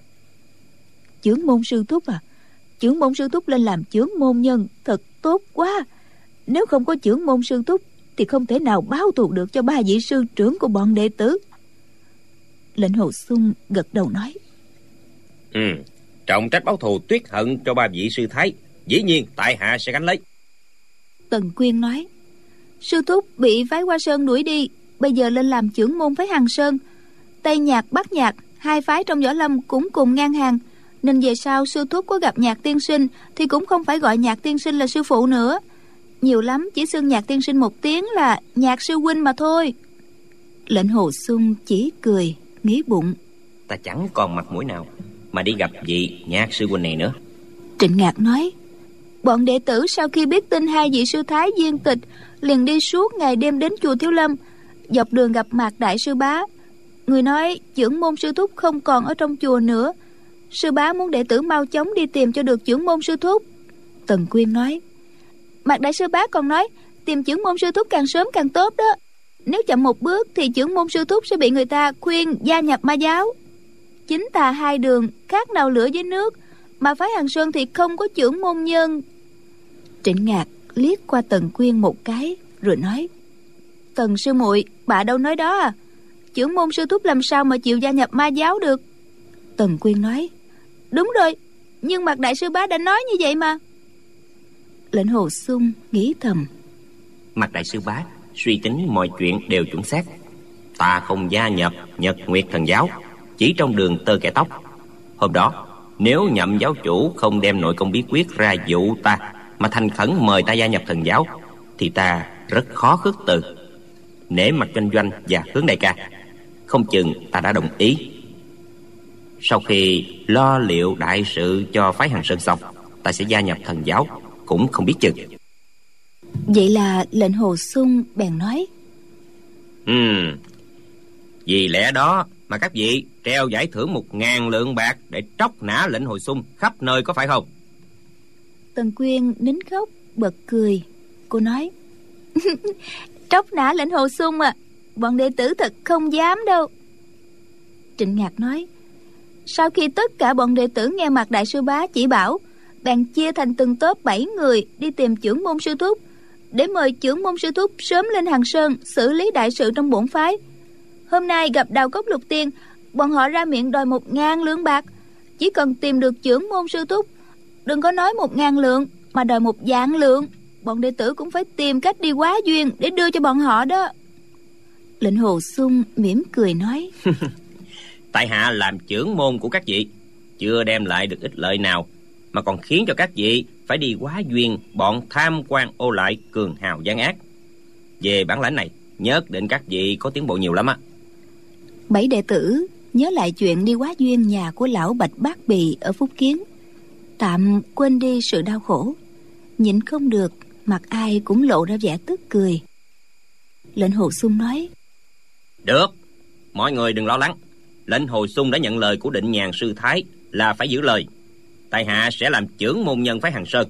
Chướng môn sư thúc à? Chướng môn sư thúc lên làm chướng môn nhân thật tốt quá. Nếu không có chưởng môn sư thúc thì không thể nào báo thù được cho ba vị sư trưởng của bọn đệ tử. Lệnh hồ sung gật đầu nói ừ. Trọng trách báo thù tuyết hận cho ba vị sư thái. Dĩ nhiên tại hạ sẽ gánh lấy. Tần quyên nói sư thúc bị phái hoa sơn đuổi đi bây giờ lên làm trưởng môn phái hàng sơn. Tây nhạc bắc nhạc hai phái trong võ lâm cũng cùng ngang hàng. Nên về sau sư thúc có gặp nhạc tiên sinh thì cũng không phải gọi nhạc tiên sinh là sư phụ nữa. Nhiều lắm chỉ xưng nhạc tiên sinh một tiếng là nhạc sư huynh mà thôi. Lệnh hồ sung chỉ cười nghĩ bụng. Ta chẳng còn mặt mũi nào mà đi gặp vị nhạc sư huynh này nữa. Trịnh ngạc nói, bọn đệ tử sau khi biết tin hai vị sư thái viên tịch, liền đi suốt ngày đêm đến chùa thiếu lâm, dọc đường gặp mặt đại sư bá. Người nói trưởng môn sư thúc không còn ở trong chùa nữa. Sư bá muốn đệ tử mau chóng đi tìm cho được trưởng môn sư thúc. Tần quyên nói mạc đại sư bá còn nói, tìm trưởng môn sư thúc càng sớm càng tốt đó. Nếu chậm một bước thì trưởng môn sư thúc sẽ bị người ta khuyên gia nhập ma giáo chính tà hai đường, khác nào lửa với nước. Mà phái hàng sơn thì không có trưởng môn nhân. Trịnh ngạc liếc qua tần quyên một cái, rồi nói, tần sư muội, bà đâu nói đó à? Trưởng môn sư thúc làm sao mà chịu gia nhập ma giáo được? Tần quyên nói, đúng rồi, nhưng mặt đại sư bá đã nói như vậy mà. Lệnh hồ sung nghĩ thầm, mặt đại sư bá, suy tính mọi chuyện đều chuẩn xác. Ta không gia nhập nhật nguyệt thần giáo chỉ trong đường tơ kẻ tóc. Hôm đó nếu nhậm giáo chủ không đem nội công bí quyết ra dụ ta mà thành khẩn mời ta gia nhập thần giáo thì ta rất khó khước từ. Nể mặt doanh doanh và hướng đại ca không chừng ta đã đồng ý. Sau khi lo liệu đại sự cho phái hàng sơn xong ta sẽ gia nhập thần giáo cũng không biết chừng. Vậy là lệnh hồ sung bèn nói. Ừ vì lẽ đó mà các vị treo giải thưởng một ngàn lượng bạc để tróc nã lệnh hồi sung khắp nơi có phải không? Tần quyên nín khóc, bật cười. Cô nói, tróc nã lệnh hồ sung à bọn đệ tử thật không dám đâu. Trịnh ngạc nói, sau khi tất cả bọn đệ tử nghe mặt đại sư bá chỉ bảo, bèn chia thành từng tốp bảy người đi tìm trưởng môn sư thúc, để mời trưởng môn sư thúc sớm lên hàng sơn xử lý đại sự trong bổn phái. Hôm nay gặp đào cốc lục tiên bọn họ ra miệng đòi một ngàn lượng bạc. Chỉ cần tìm được trưởng môn sư thúc đừng có nói một ngàn lượng mà đòi một vạn lượng. Bọn đệ tử cũng phải tìm cách đi quá duyên để đưa cho bọn họ đó. Lệnh hồ sung mỉm cười nói. Tại hạ làm trưởng môn của các vị chưa đem lại được ích lợi nào mà còn khiến cho các vị phải đi quá duyên bọn tham quan ô lại cường hào gian ác. Về bản lãnh này nhất định các vị có tiến bộ nhiều lắm á. Bảy đệ tử nhớ lại chuyện đi quá duyên nhà của lão bạch bát bì ở phúc kiến. Tạm quên đi sự đau khổ. Nhịn không được, mặt ai cũng lộ ra vẻ tức cười. Lệnh hồ sung nói, được, mọi người đừng lo lắng. Lệnh hồ sung đã nhận lời của định nhàn sư thái là phải giữ lời. Tại hạ sẽ làm trưởng môn nhân phái hàng sơn.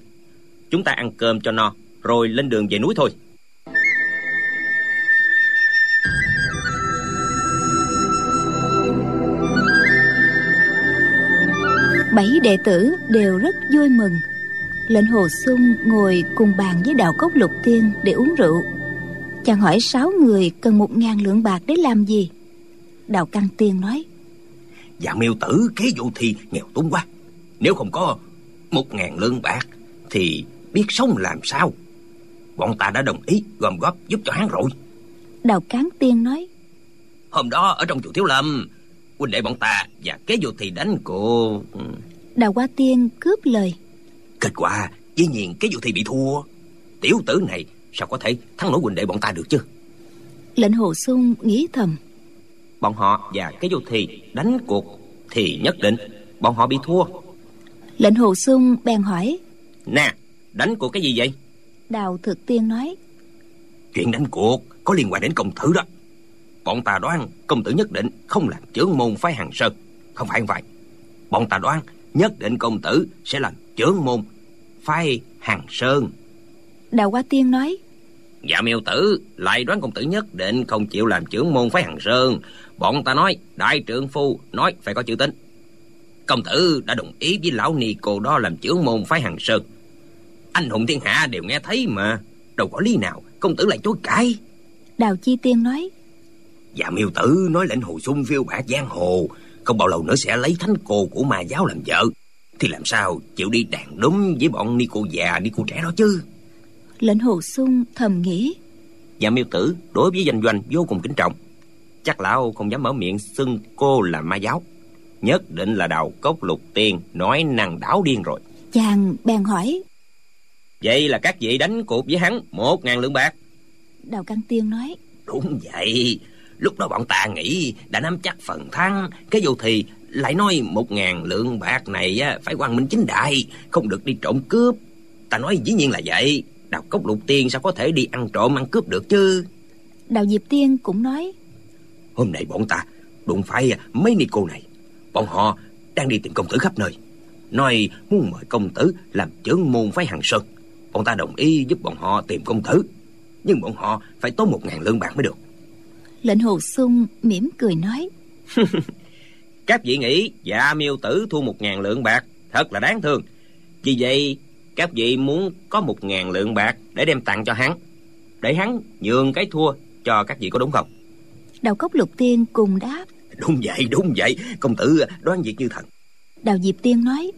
Chúng ta ăn cơm cho no, rồi lên đường về núi thôi. Bảy đệ tử đều rất vui mừng. Lệnh hồ sung ngồi cùng bàn với đạo cốc lục tiên để uống rượu. Chàng hỏi sáu người cần một ngàn lượng bạc để làm gì? Đạo căn tiên nói dạ miêu tử kế vụ thi nghèo túng quá. Nếu không có một ngàn lượng bạc thì biết sống làm sao? Bọn ta đã đồng ý gom góp giúp cho hắn rồi. Đào cán tiên nói hôm đó ở trong chùa thiếu lâm huynh đệ bọn ta và kế vô thì đánh cô đào hoa tiên cướp lời. Kết quả dĩ nhiên kế vô thì bị thua. Tiểu tử này sao có thể thắng nổi huynh đệ bọn ta được chứ? Lệnh hồ sung nghĩ thầm. Bọn họ và kế vô thì đánh cuộc thì nhất định bọn họ bị thua. Lệnh hồ sung bèn hỏi. Nè đánh cuộc cái gì vậy? Đào thực tiên nói. Chuyện đánh cuộc có liên quan đến công tử đó. Bọn ta đoán công tử nhất định không làm trưởng môn phái hàng sơn. Không phải không phải. Bọn ta đoán nhất định công tử sẽ làm trưởng môn phái hàng sơn. Đào hoa tiên nói dạ miêu tử lại đoán công tử nhất định không chịu làm trưởng môn phái hàng sơn. Bọn ta nói đại trưởng phu nói phải có chữ tính công tử đã đồng ý với lão ni cô đó làm trưởng môn phái hàng sơn. Anh hùng thiên hạ đều nghe thấy mà đâu có lý nào công tử lại chối cãi. Đào chi tiên nói Dạ miêu tử nói lệnh hồ sung phiêu bạc giang hồ Không bao lâu nữa sẽ lấy thánh cô của ma giáo làm vợ. Thì làm sao chịu đi đàn đúng với bọn ni cô già ni cô trẻ đó chứ? Lệnh hồ sung thầm nghĩ. Dạ miêu tử đối với danh doanh vô cùng kính trọng. Chắc lão không dám mở miệng xưng cô là ma giáo. Nhất định là đào cốc lục tiên Nói năng đảo điên rồi. Chàng bèn hỏi. Vậy là các vị đánh cuộc với hắn Một ngàn lượng bạc. Đào Căn Tiên nói. Đúng vậy Lúc đó bọn ta nghĩ đã nắm chắc phần thắng. Cái vô thì lại nói một ngàn lượng bạc này á, phải quang minh chính đại Không được đi trộm cướp. Ta nói dĩ nhiên là vậy. Đào cốc lục tiên sao có thể đi ăn trộm ăn cướp được chứ? Đào Diệp Tiên cũng nói. Hôm nay bọn ta đụng phải mấy ni cô này. Bọn họ đang đi tìm công tử khắp nơi. Nói muốn mời công tử làm trưởng môn phái hàng sơn. Bọn ta đồng ý giúp bọn họ tìm công tử. Nhưng bọn họ phải tốn một ngàn lượng bạc mới được Lệnh hồ sung mỉm cười nói. Các vị nghĩ dạ miêu tử thua một ngàn lượng bạc Thật là đáng thương. Vì vậy các vị muốn có một ngàn lượng bạc Để đem tặng cho hắn Để hắn nhường cái thua cho các vị có đúng không? Đào Cốc Lục Tiên cùng đáp. Đúng vậy đúng vậy. Công tử đoán việc như thần Đào Diệp Tiên nói.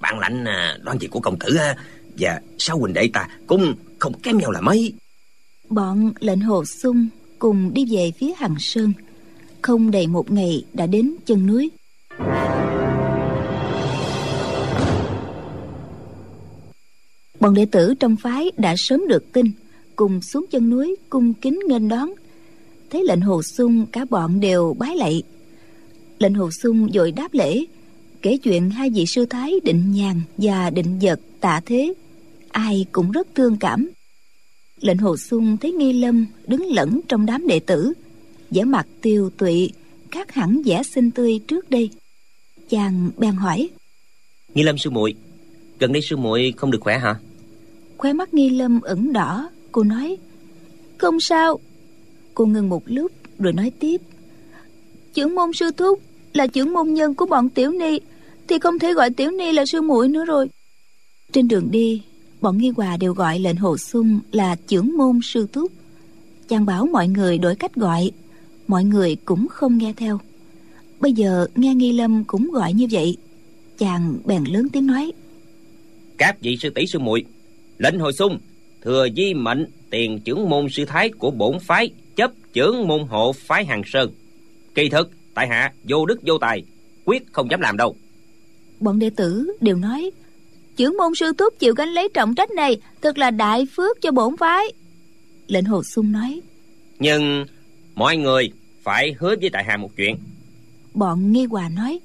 Bạn lạnh đoán việc của công tử Và sao huynh đệ ta cũng không kém nhau là mấy. Bọn lệnh hồ sung cùng đi về phía Hằng Sơn. Không đầy một ngày đã đến chân núi. Bọn đệ tử trong phái đã sớm được tin, cùng xuống chân núi cung kính nghênh đón. Thấy lệnh hồ sung cả bọn đều bái lạy. Lệnh hồ sung vội đáp lễ, kể chuyện hai vị sư thái định nhàn và định vật tạ thế. Ai cũng rất thương cảm lệnh hồ sung thấy nghi lâm đứng lẫn trong đám đệ tử vẻ mặt tiêu tụy khác hẳn vẻ xinh tươi trước đây. Chàng bèn hỏi nghi lâm sư muội gần đây sư muội không được khỏe hả? Khóe mắt nghi lâm ửng đỏ cô nói không sao. Cô ngừng một lúc rồi nói tiếp trưởng môn sư thúc là trưởng môn nhân của bọn tiểu ni thì không thể gọi tiểu ni là sư muội nữa rồi. Trên đường đi bọn nghi hòa đều gọi lệnh hồ sung là trưởng môn sư thúc. Chàng bảo mọi người đổi cách gọi mọi người cũng không nghe theo. Bây giờ nghe nghi lâm cũng gọi như vậy chàng bèn lớn tiếng nói. Các vị sư tỷ sư muội lệnh hồi sung thừa di mệnh tiền trưởng môn sư thái của bổn phái chấp trưởng môn hộ phái hàng sơn. Kỳ thực tại hạ vô đức vô tài quyết không dám làm đâu. Bọn đệ tử đều nói trưởng môn sư thúc chịu gánh lấy trọng trách này thật là đại phước cho bổn phái. Lệnh hồ sung nói nhưng mọi người phải hứa với tại hạ một chuyện. Bọn nghi hòa nói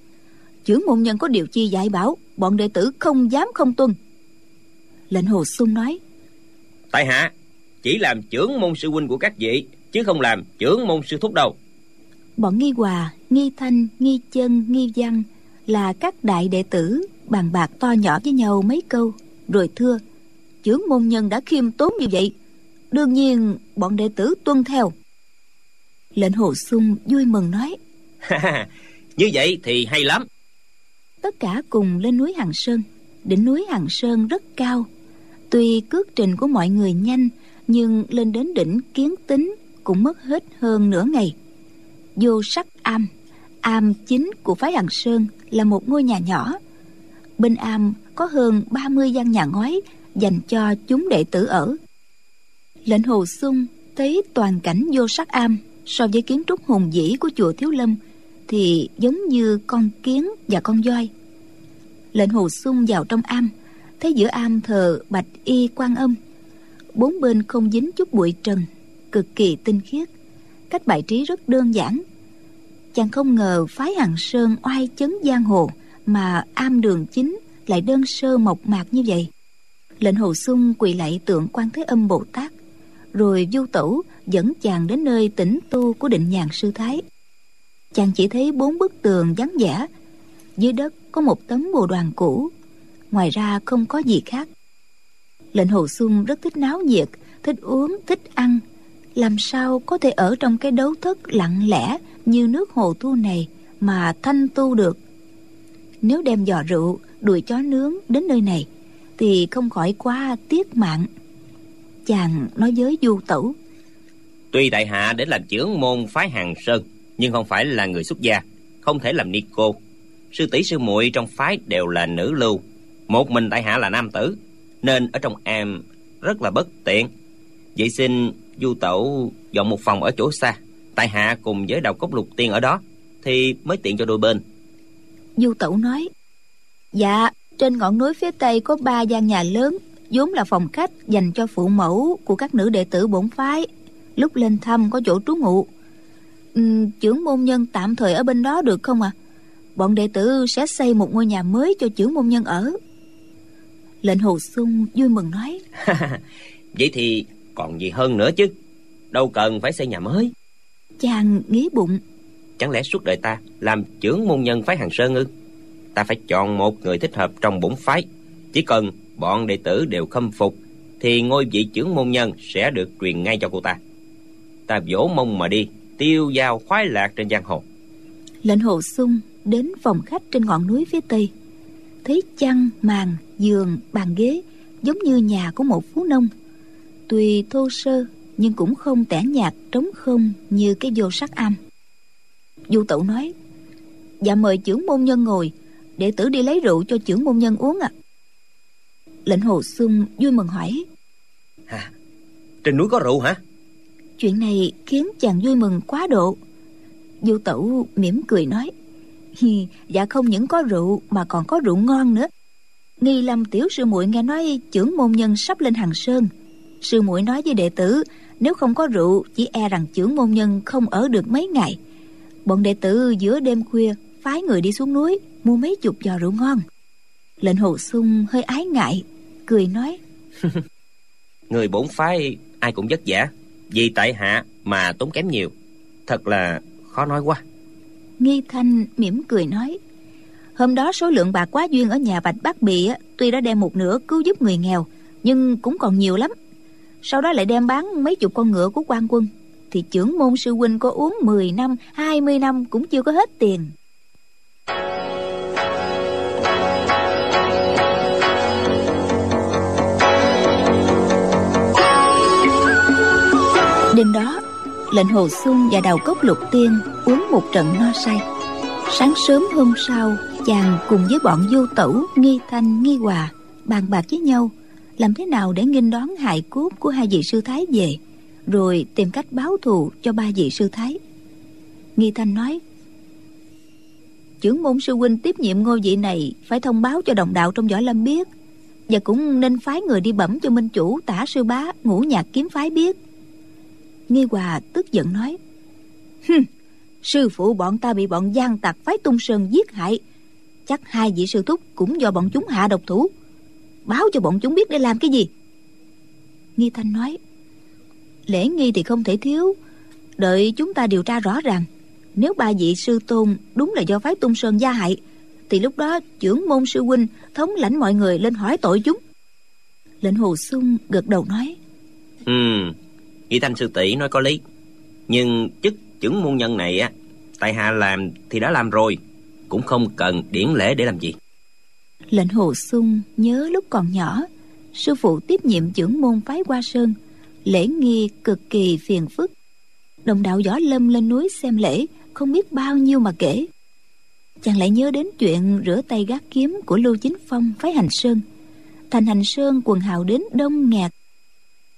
trưởng môn nhân có điều chi dạy bảo bọn đệ tử không dám không tuân. Lệnh hồ sung nói tại hạ chỉ làm trưởng môn sư huynh của các vị chứ không làm trưởng môn sư thúc đâu. Bọn nghi hòa nghi thanh nghi chân nghi văn là các đại đệ tử bàn bạc to nhỏ với nhau mấy câu rồi thưa chướng môn nhân đã khiêm tốn như vậy đương nhiên bọn đệ tử tuân theo. Lệnh hồ sung vui mừng nói như vậy thì hay lắm. Tất cả cùng lên núi hằng sơn. Đỉnh núi hằng sơn rất cao. Tuy cước trình của mọi người nhanh nhưng lên đến đỉnh kiến tính cũng mất hết hơn nửa ngày. Vô sắc am. Am chính của phái hằng sơn là một ngôi nhà nhỏ bên am có hơn 30 gian nhà ngói dành cho chúng đệ tử ở. Lệnh hồ xuân thấy toàn cảnh vô sắc am so với kiến trúc hùng vĩ của chùa thiếu lâm thì giống như con kiến và con voi. Lệnh hồ xuân vào trong am, thấy giữa am thờ bạch y quan âm. Bốn bên không dính chút bụi trần, cực kỳ tinh khiết. Cách bài trí rất đơn giản. Chàng không ngờ phái hằng sơn oai chấn giang hồ mà am đường chính lại đơn sơ mộc mạc như vậy. Lệnh hồ sung quỳ lạy tượng quan thế âm bồ tát, rồi du tẩu dẫn chàng đến nơi tĩnh tu của định nhàn sư thái. Chàng chỉ thấy bốn bức tường vắng vẻ, dưới đất có một tấm bồ đoàn cũ, ngoài ra không có gì khác. Lệnh hồ sung rất thích náo nhiệt, thích uống, thích ăn. Làm sao có thể ở trong cái đấu thất lặng lẽ như nước hồ thu này mà thanh tu được? Nếu đem giò rượu đuổi chó nướng đến nơi này, thì không khỏi quá tiếc mạng. Chàng nói với du tẩu tuy tại hạ để làm trưởng môn phái hàng sơn, nhưng không phải là người xuất gia, không thể làm ni cô. Sư tỷ sư muội trong phái đều là nữ lưu. Một mình tại hạ là nam tử, nên ở trong am rất là bất tiện. Vậy xin du tẩu dọn một phòng ở chỗ xa, tại hạ cùng với đầu cốc lục tiên ở đó, thì mới tiện cho đôi bên du tẩu nói dạ trên ngọn núi phía tây có ba gian nhà lớn vốn là phòng khách dành cho phụ mẫu của các nữ đệ tử bổn phái. Lúc lên thăm có chỗ trú ngụ. Ừ, trưởng môn nhân tạm thời ở bên đó được không à bọn đệ tử sẽ xây một ngôi nhà mới cho trưởng môn nhân ở. Lệnh hồ sung vui mừng nói vậy thì còn gì hơn nữa chứ? Đâu cần phải xây nhà mới. Chàng nghĩ bụng chẳng lẽ suốt đời ta làm trưởng môn nhân phái hàng sơn ư? Ta phải chọn một người thích hợp trong bổn phái. Chỉ cần bọn đệ tử đều khâm phục, thì ngôi vị trưởng môn nhân sẽ được truyền ngay cho cô ta. Ta vỗ mông mà đi, tiêu dao khoái lạc trên giang hồ. Lệnh hồ sung đến phòng khách trên ngọn núi phía tây. Thấy chăn, màn, giường, bàn ghế giống như nhà của một phú nông. Tuy thô sơ, nhưng cũng không tẻ nhạt, trống không như cái vô sắc am du tẩu nói dạ mời trưởng môn nhân ngồi đệ tử đi lấy rượu cho trưởng môn nhân uống ạ. À. lệnh hồ xuân vui mừng hỏi hả trên núi có rượu hả? Chuyện này khiến chàng vui mừng quá độ. Du tẩu mỉm cười nói dạ không những có rượu mà còn có rượu ngon nữa. Nghi lâm tiểu sư muội nghe nói trưởng môn nhân sắp lên hàng sơn. Sư muội nói với đệ tử nếu không có rượu chỉ e rằng trưởng môn nhân không ở được mấy ngày bọn đệ tử giữa đêm khuya phái người đi xuống núi mua mấy chục giò rượu ngon. Lệnh hồ sung hơi ái ngại cười nói người bổn phái ai cũng vất vả vì tại hạ mà tốn kém nhiều. Thật là khó nói quá. Nghi thanh mỉm cười nói hôm đó số lượng bạc quá duyên ở nhà bạch bác bì tuy đã đem một nửa cứu giúp người nghèo nhưng cũng còn nhiều lắm. Sau đó lại đem bán mấy chục con ngựa của quan quân thì trưởng môn sư huynh có uống 10 năm 20 năm cũng chưa có hết tiền. Đêm đó, lệnh hồ xuân và đào cốc lục tiên uống một trận no say. Sáng sớm hôm sau, chàng cùng với bọn vô tẩu nghi thanh, nghi hòa bàn bạc với nhau, làm thế nào để nghinh đón hại cốt của hai vị sư thái về rồi tìm cách báo thù cho ba vị sư thái. Nghi thanh nói trưởng môn sư huynh tiếp nhiệm ngôi vị này phải thông báo cho đồng đạo trong võ lâm biết và cũng nên phái người đi bẩm cho minh chủ tả sư bá ngũ nhạc kiếm phái biết. Nghi hòa tức giận nói Hừm, sư phụ bọn ta bị bọn gian tặc phái tung sơn giết hại chắc hai vị sư thúc cũng do bọn chúng hạ độc thủ. Báo cho bọn chúng biết để làm cái gì. Nghi thanh nói lễ nghi thì không thể thiếu. Đợi chúng ta điều tra rõ ràng nếu ba vị sư tôn đúng là do phái tung sơn gia hại thì lúc đó trưởng môn sư huynh thống lãnh mọi người lên hỏi tội chúng. Lệnh hồ sung gật đầu nói ừ nghi thanh sư tỷ nói có lý. Nhưng chức trưởng môn nhân này á tại hạ làm thì đã làm rồi cũng không cần điển lễ để làm gì. Lệnh hồ sung nhớ lúc còn nhỏ sư phụ tiếp nhiệm trưởng môn phái qua sơn lễ nghi cực kỳ phiền phức. Đồng đạo võ lâm lên núi xem lễ, không biết bao nhiêu mà kể. Chàng lại nhớ đến chuyện rửa tay gác kiếm của lưu chính phong, phái hành sơn. Thành hành sơn quần hào đến đông nghẹt.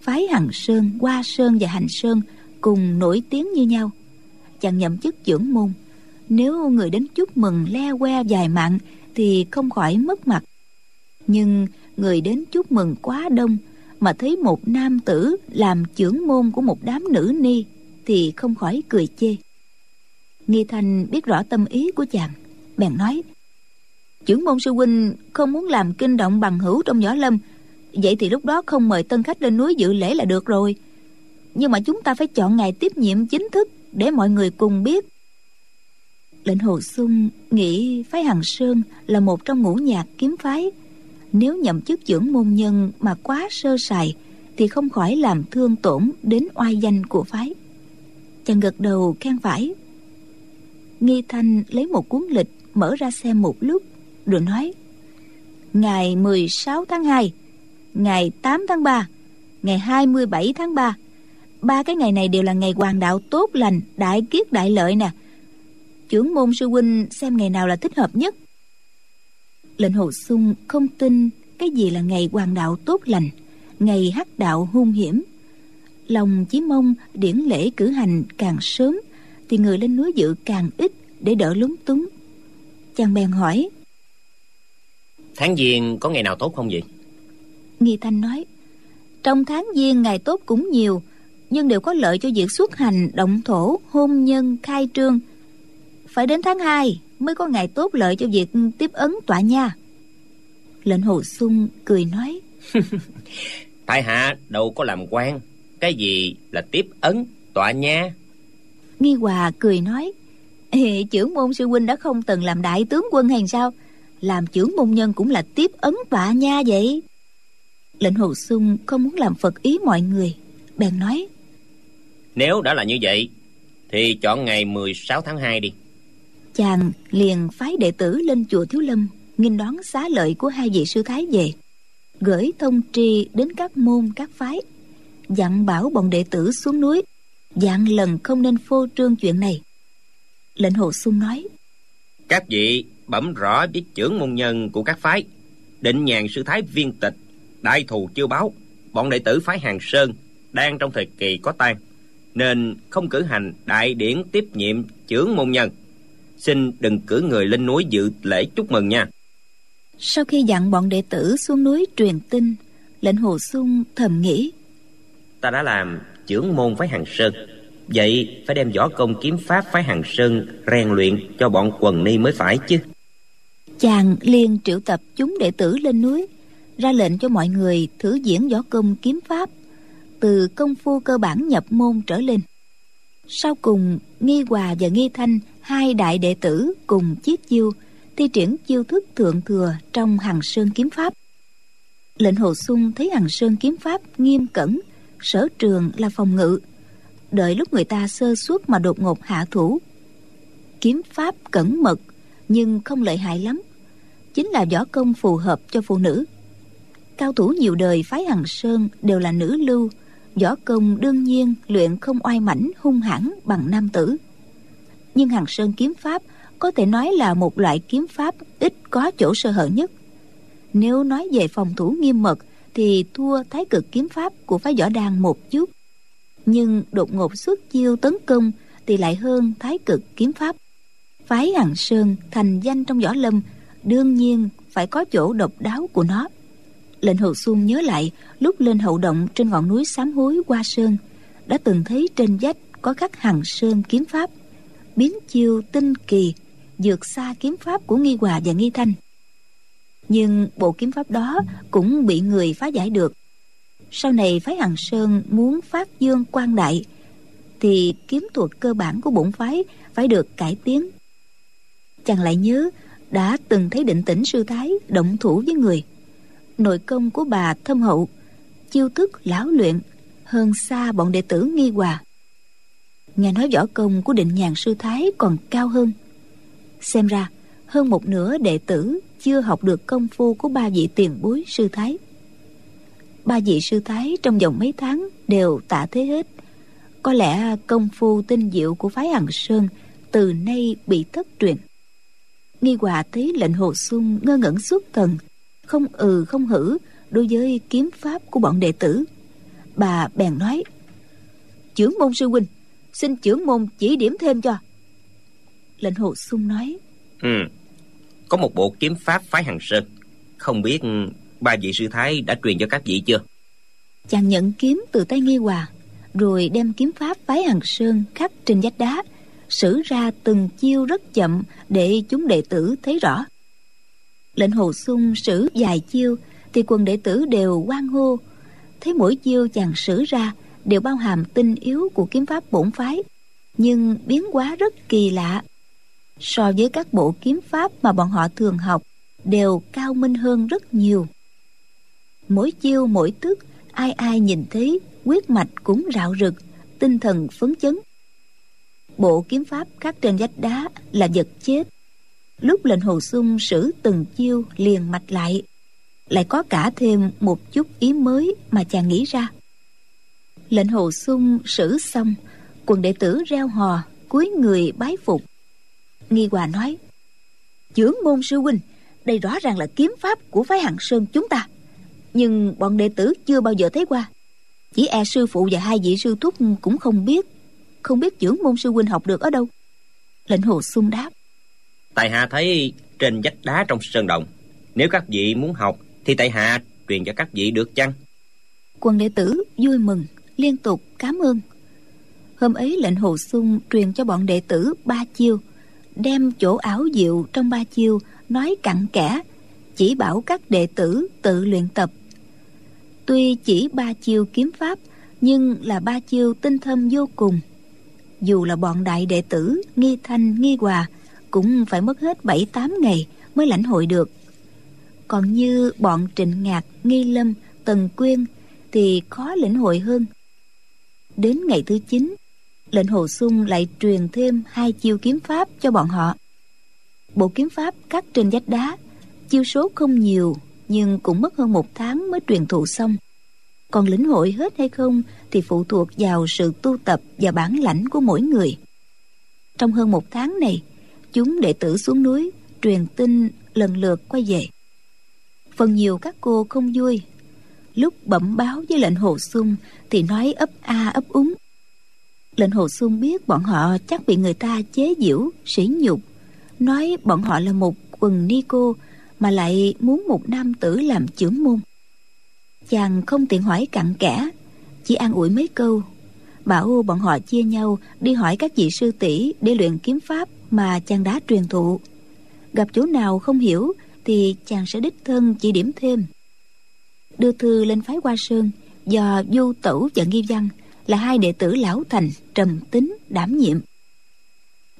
Phái hằng sơn, hoa sơn và hành sơn cùng nổi tiếng như nhau. Chàng nhậm chức trưởng môn. Nếu người đến chúc mừng, le que, dài mạng thì không khỏi mất mặt. Nhưng người đến chúc mừng quá đông mà thấy một nam tử làm trưởng môn của một đám nữ ni thì không khỏi cười chê. Nghi thanh biết rõ tâm ý của chàng, bèn nói, trưởng môn sư huynh không muốn làm kinh động bằng hữu trong võ lâm, vậy thì lúc đó không mời tân khách lên núi dự lễ là được rồi. Nhưng mà chúng ta phải chọn ngày tiếp nhiệm chính thức để mọi người cùng biết. Lệnh hồ sung nghĩ phái hằng sơn là một trong ngũ nhạc kiếm phái nếu nhậm chức trưởng môn nhân mà quá sơ sài, thì không khỏi làm thương tổn đến oai danh của phái. Chàng gật đầu khen phải nghi thanh lấy một cuốn lịch mở ra xem một lúc, rồi nói, ngày 16 tháng 2 ngày 8 tháng 3 ngày 27 tháng 3 ba cái ngày này đều là ngày hoàng đạo tốt lành, đại kiết đại lợi nè. Trưởng môn sư huynh xem ngày nào là thích hợp nhất lệnh hồ sung không tin cái gì là ngày hoàng đạo tốt lành ngày hắc đạo hung hiểm. Lòng chỉ mong điển lễ cử hành càng sớm thì người lên núi dự càng ít để đỡ lúng túng. Chàng bèn hỏi tháng giêng có ngày nào tốt không vậy? Nghi thanh nói trong tháng giêng ngày tốt cũng nhiều nhưng đều có lợi cho việc xuất hành động thổ hôn nhân khai trương. Phải đến tháng 2 mới có ngày tốt lợi cho việc tiếp ấn tọa nha. Lệnh hồ sung cười nói. Tại hạ đâu có làm quan cái gì là tiếp ấn tọa nha? Nghi hòa cười nói. Ê, trưởng môn sư huynh đã không từng làm đại tướng quân hay sao? Làm trưởng môn nhân cũng là tiếp ấn tọa nha vậy? Lệnh hồ sung không muốn làm phật ý mọi người. Bèn nói. Nếu đã là như vậy thì chọn ngày 16 tháng 2 đi chàng liền phái đệ tử lên chùa thiếu lâm nghinh đón xá lợi của hai vị sư thái về, gửi thông tri đến các môn, các phái, dặn bảo bọn đệ tử xuống núi dặn lần không nên phô trương chuyện này. Lệnh hồ sung nói, các vị bẩm rõ với trưởng môn nhân của các phái, định nhàn sư thái viên tịch, đại thù chưa báo, bọn đệ tử phái hàng sơn đang trong thời kỳ có tan nên không cử hành đại điển tiếp nhiệm trưởng môn nhân xin đừng cử người lên núi dự lễ chúc mừng nha. Sau khi dặn bọn đệ tử xuống núi truyền tin lệnh hồ sung thầm nghĩ ta đã làm trưởng môn phái hàng sơn vậy phải đem võ công kiếm pháp phái hàng sơn rèn luyện cho bọn quần ni mới phải chứ. Chàng liền triệu tập chúng đệ tử lên núi ra lệnh cho mọi người thử diễn võ công kiếm pháp từ công phu cơ bản nhập môn trở lên. Sau cùng nghi hòa và nghi thanh hai đại đệ tử cùng chiếc chiêu, thi triển chiêu thức thượng thừa trong hằng sơn kiếm pháp. Lệnh hồ xuân thấy hằng sơn kiếm pháp nghiêm cẩn, sở trường là phòng ngự. Đợi lúc người ta sơ suất mà đột ngột hạ thủ. Kiếm pháp cẩn mật, nhưng không lợi hại lắm. Chính là võ công phù hợp cho phụ nữ. Cao thủ nhiều đời phái hằng sơn đều là nữ lưu, võ công đương nhiên luyện không oai mảnh hung hãn bằng nam tử nhưng hằng sơn kiếm pháp có thể nói là một loại kiếm pháp ít có chỗ sơ hở nhất. Nếu nói về phòng thủ nghiêm mật, thì thua thái cực kiếm pháp của phái võ đan một chút. Nhưng đột ngột xuất chiêu tấn công thì lại hơn thái cực kiếm pháp. Phái hằng sơn thành danh trong võ lâm, đương nhiên phải có chỗ độc đáo của nó. Lệnh hồ xuân nhớ lại, lúc lên hậu động trên ngọn núi sám hối qua sơn, đã từng thấy trên vách có khắc hằng sơn kiếm pháp biến chiêu tinh kỳ, vượt xa kiếm pháp của nghi hòa và nghi thanh. Nhưng bộ kiếm pháp đó cũng bị người phá giải được. Sau này phái hằng sơn muốn phát dương quan đại, thì kiếm thuật cơ bản của bổn phái phải được cải tiến. Chàng lại nhớ, đã từng thấy định tĩnh sư thái động thủ với người. Nội công của bà thâm hậu, chiêu thức lão luyện, hơn xa bọn đệ tử nghi hòa nghe nói võ công của định nhàn sư thái còn cao hơn. Xem ra, hơn một nửa đệ tử chưa học được công phu của ba vị tiền bối sư thái. Ba vị sư thái trong vòng mấy tháng đều tạ thế hết. Có lẽ công phu tinh diệu của phái hằng sơn từ nay bị thất truyền. Nghi hòa thấy lệnh hồ xuân ngơ ngẩn suốt thần, không ừ không hử đối với kiếm pháp của bọn đệ tử. Bà bèn nói trưởng môn sư huynh xin trưởng môn chỉ điểm thêm cho. Lệnh hồ xuân nói. Ừ có một bộ kiếm pháp phái hằng sơn. Không biết ba vị sư thái đã truyền cho các vị chưa? Chàng nhận kiếm từ tay nghi hòa rồi đem kiếm pháp phái hằng sơn khắc trên vách đá sử ra từng chiêu rất chậm để chúng đệ tử thấy rõ. Lệnh hồ sung sử vài chiêu thì quần đệ tử đều quan hô. Thấy mỗi chiêu chàng sử ra đều bao hàm tinh yếu của kiếm pháp bổn phái, nhưng biến hóa rất kỳ lạ. So với các bộ kiếm pháp mà bọn họ thường học, đều cao minh hơn rất nhiều. Mỗi chiêu, mỗi tức ai ai nhìn thấy, quyết mạch cũng rạo rực, tinh thần phấn chấn. Bộ kiếm pháp khắc trên vách đá là vật chết. Lúc lệnh hồ sung sử từng chiêu liền mạch lại lại có cả thêm một chút ý mới mà chàng nghĩ ra lệnh hồ sung sử xong quần đệ tử reo hò cúi người bái phục. Nghi hòa nói chưởng môn sư huynh đây rõ ràng là kiếm pháp của phái hằng sơn chúng ta. Nhưng bọn đệ tử chưa bao giờ thấy qua. Chỉ e sư phụ và hai vị sư thúc cũng không biết không biết chưởng môn sư huynh học được ở đâu. Lệnh hồ sung đáp tại hạ thấy trên vách đá trong sơn động nếu các vị muốn học thì tại hạ truyền cho các vị được chăng? Quân đệ tử vui mừng liên tục cảm ơn. Hôm ấy lệnh hồ sung truyền cho bọn đệ tử ba chiêu, đem chỗ ảo diệu trong ba chiêu nói cặn kẽ, chỉ bảo các đệ tử tự luyện tập. Tuy chỉ ba chiêu kiếm pháp, nhưng là ba chiêu tinh thâm vô cùng. Dù là bọn đại đệ tử nghi thanh, nghi hòa cũng phải mất hết bảy tám ngày mới lãnh hội được. Còn như bọn trịnh ngạc, nghi lâm, tần quyên thì khó lĩnh hội hơn đến ngày thứ chín, lệnh hồ sung lại truyền thêm hai chiêu kiếm pháp cho bọn họ. Bộ kiếm pháp cắt trên vách đá, chiêu số không nhiều nhưng cũng mất hơn một tháng mới truyền thụ xong. Còn lĩnh hội hết hay không thì phụ thuộc vào sự tu tập và bản lãnh của mỗi người. Trong hơn một tháng này, chúng đệ tử xuống núi truyền tin lần lượt quay về. Phần nhiều các cô không vui lúc bẩm báo với lệnh hồ sung thì nói ấp a ấp úng. Lệnh hồ xuân biết bọn họ chắc bị người ta chế giễu, sỉ nhục. Nói bọn họ là một quần ni cô mà lại muốn một nam tử làm trưởng môn. Chàng không tiện hỏi cặn kẽ, chỉ an ủi mấy câu. Bảo bọn họ chia nhau đi hỏi các vị sư tỷ để luyện kiếm pháp mà chàng đã truyền thụ. Gặp chỗ nào không hiểu thì chàng sẽ đích thân chỉ điểm thêm đưa thư lên phái hoa sơn do du tẩu và nghi văn là hai đệ tử lão thành trầm tính đảm nhiệm.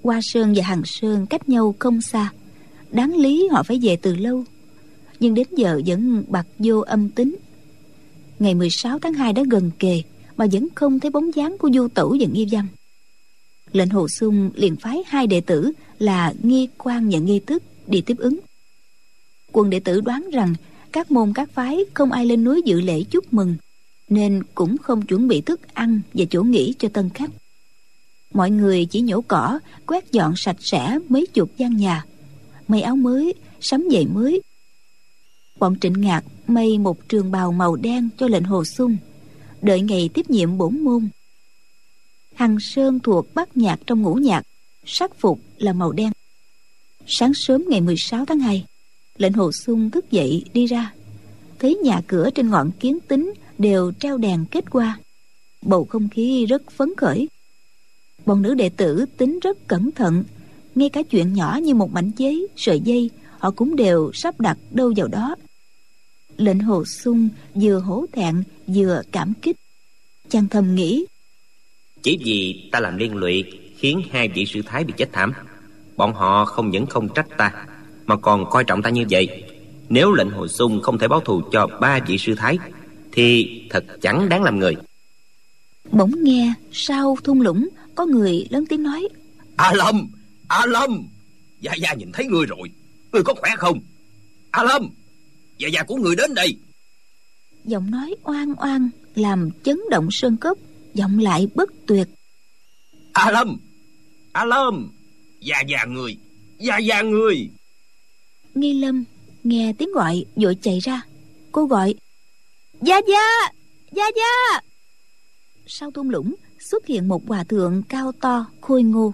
Hoa sơn và hằng sơn cách nhau không xa. Đáng lý họ phải về từ lâu, nhưng đến giờ vẫn bặt vô âm tính. Ngày 16 tháng 2 đã gần kề mà vẫn không thấy bóng dáng của du tẩu và nghi văn. Lệnh hồ sung liền phái hai đệ tử là nghi quan và nghi tức đi tiếp ứng. Quân đệ tử đoán rằng các môn các phái không ai lên núi dự lễ chúc mừng, nên cũng không chuẩn bị thức ăn và chỗ nghỉ cho tân khách. Mọi người chỉ nhổ cỏ, quét dọn sạch sẽ mấy chục gian nhà, may áo mới, sắm giày mới. Bọn trịnh ngạc may một trường bào màu đen cho lệnh hồ sung, đợi ngày tiếp nhiệm bổn môn. Hằng sơn thuộc bát nhạc trong ngũ nhạc, sắc phục là màu đen. Sáng sớm ngày 16 tháng 2 lệnh hồ sung thức dậy, đi ra. Thấy nhà cửa trên ngọn kiến tính đều treo đèn kết qua bầu không khí rất phấn khởi. Bọn nữ đệ tử tính rất cẩn thận. Ngay cả chuyện nhỏ như một mảnh giấy, sợi dây, họ cũng đều sắp đặt đâu vào đó. Lệnh hồ sung vừa hổ thẹn, vừa cảm kích. Chàng thầm nghĩ, Chỉ vì ta làm liên lụy Khiến hai vị sư thái bị chết thảm, Bọn họ không những không trách ta mà còn coi trọng ta như vậy. Nếu lệnh hồi xung không thể báo thù cho ba vị sư thái Thì thật chẳng đáng làm người. Bỗng nghe sau thung lũng Có người lớn tiếng nói A Lâm A Lâm Gia Gia nhìn thấy ngươi rồi Ngươi có khỏe không? A Lâm Gia Gia của ngươi đến đây. Giọng nói oan oan Làm chấn động sơn cốc Giọng lại bất tuyệt. A Lâm A Lâm Gia Gia người Gia Gia người Nghi Lâm nghe tiếng gọi, vội chạy ra. Cô gọi, Gia Gia! Gia Gia! Sau thung lũng, xuất hiện một hòa thượng cao to, khôi ngô.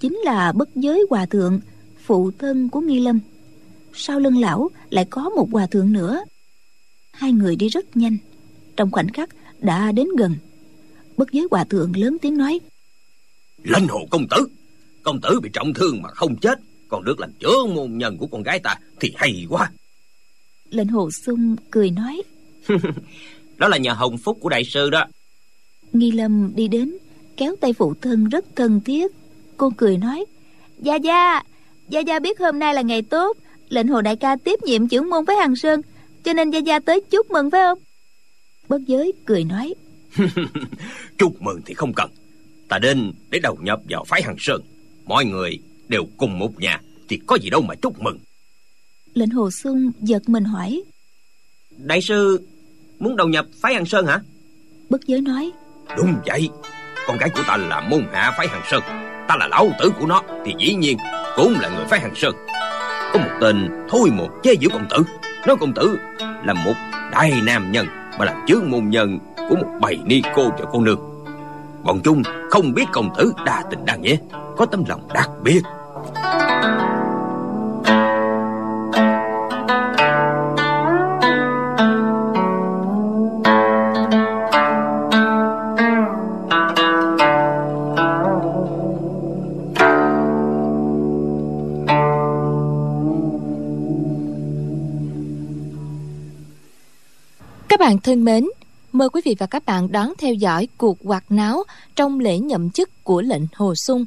Chính là bất giới hòa thượng, phụ thân của nghi lâm. Sau lưng lão lại có một hòa thượng nữa. Hai người đi rất nhanh. Trong khoảnh khắc đã đến gần. Bất giới hòa thượng lớn tiếng nói, lãnh hồ công tử công tử bị trọng thương mà không chết còn được làm chữa môn nhân của con gái ta thì hay quá. Lệnh hồ sung cười nói đó là nhờ hồng phúc của đại sư đó. Nghi lâm đi đến kéo tay phụ thân rất thân thiết. Cô cười nói gia gia gia gia biết hôm nay là ngày tốt. Lệnh hồ đại ca tiếp nhiệm trưởng môn với hằng sơn cho nên gia gia tới chúc mừng phải không? Bất giới cười nói chúc mừng thì không cần. Ta đến để đầu nhập vào phái hằng sơn. Mọi người đều cùng một nhà thì có gì đâu mà chúc mừng. Lệnh hồ xuân giật mình hỏi. Đại sư muốn đầu nhập phái hằng sơn hả? Bất giới nói. Đúng vậy. Con gái của ta là môn hạ phái hằng sơn. Ta là lão tử của nó thì dĩ nhiên cũng là người phái hằng sơn. Có một tên thôi một chế giễu công tử. Nói công tử là một đại nam nhân mà làm chướng môn nhân của một bầy ni cô cho cô nương. Bọn chung không biết công tử đa tình đa nghĩa có tấm lòng đặc biệt các bạn thân mến, mời quý vị và các bạn đón theo dõi cuộc quạt náo trong lễ nhậm chức của lệnh Hồ Sung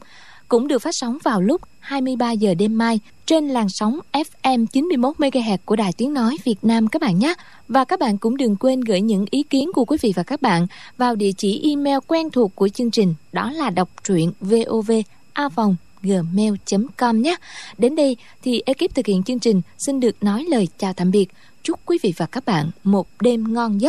cũng được phát sóng vào lúc 23 giờ đêm mai trên làn sóng FM 91 MHz của Đài Tiếng nói Việt Nam các bạn nhé. Và các bạn cũng đừng quên gửi những ý kiến của quý vị và các bạn vào địa chỉ email quen thuộc của chương trình, đó là đọc truyện vovavong gmail.com nhé. Đến đây thì ekip thực hiện chương trình xin được nói lời chào tạm biệt. Chúc quý vị và các bạn một đêm ngon giấc.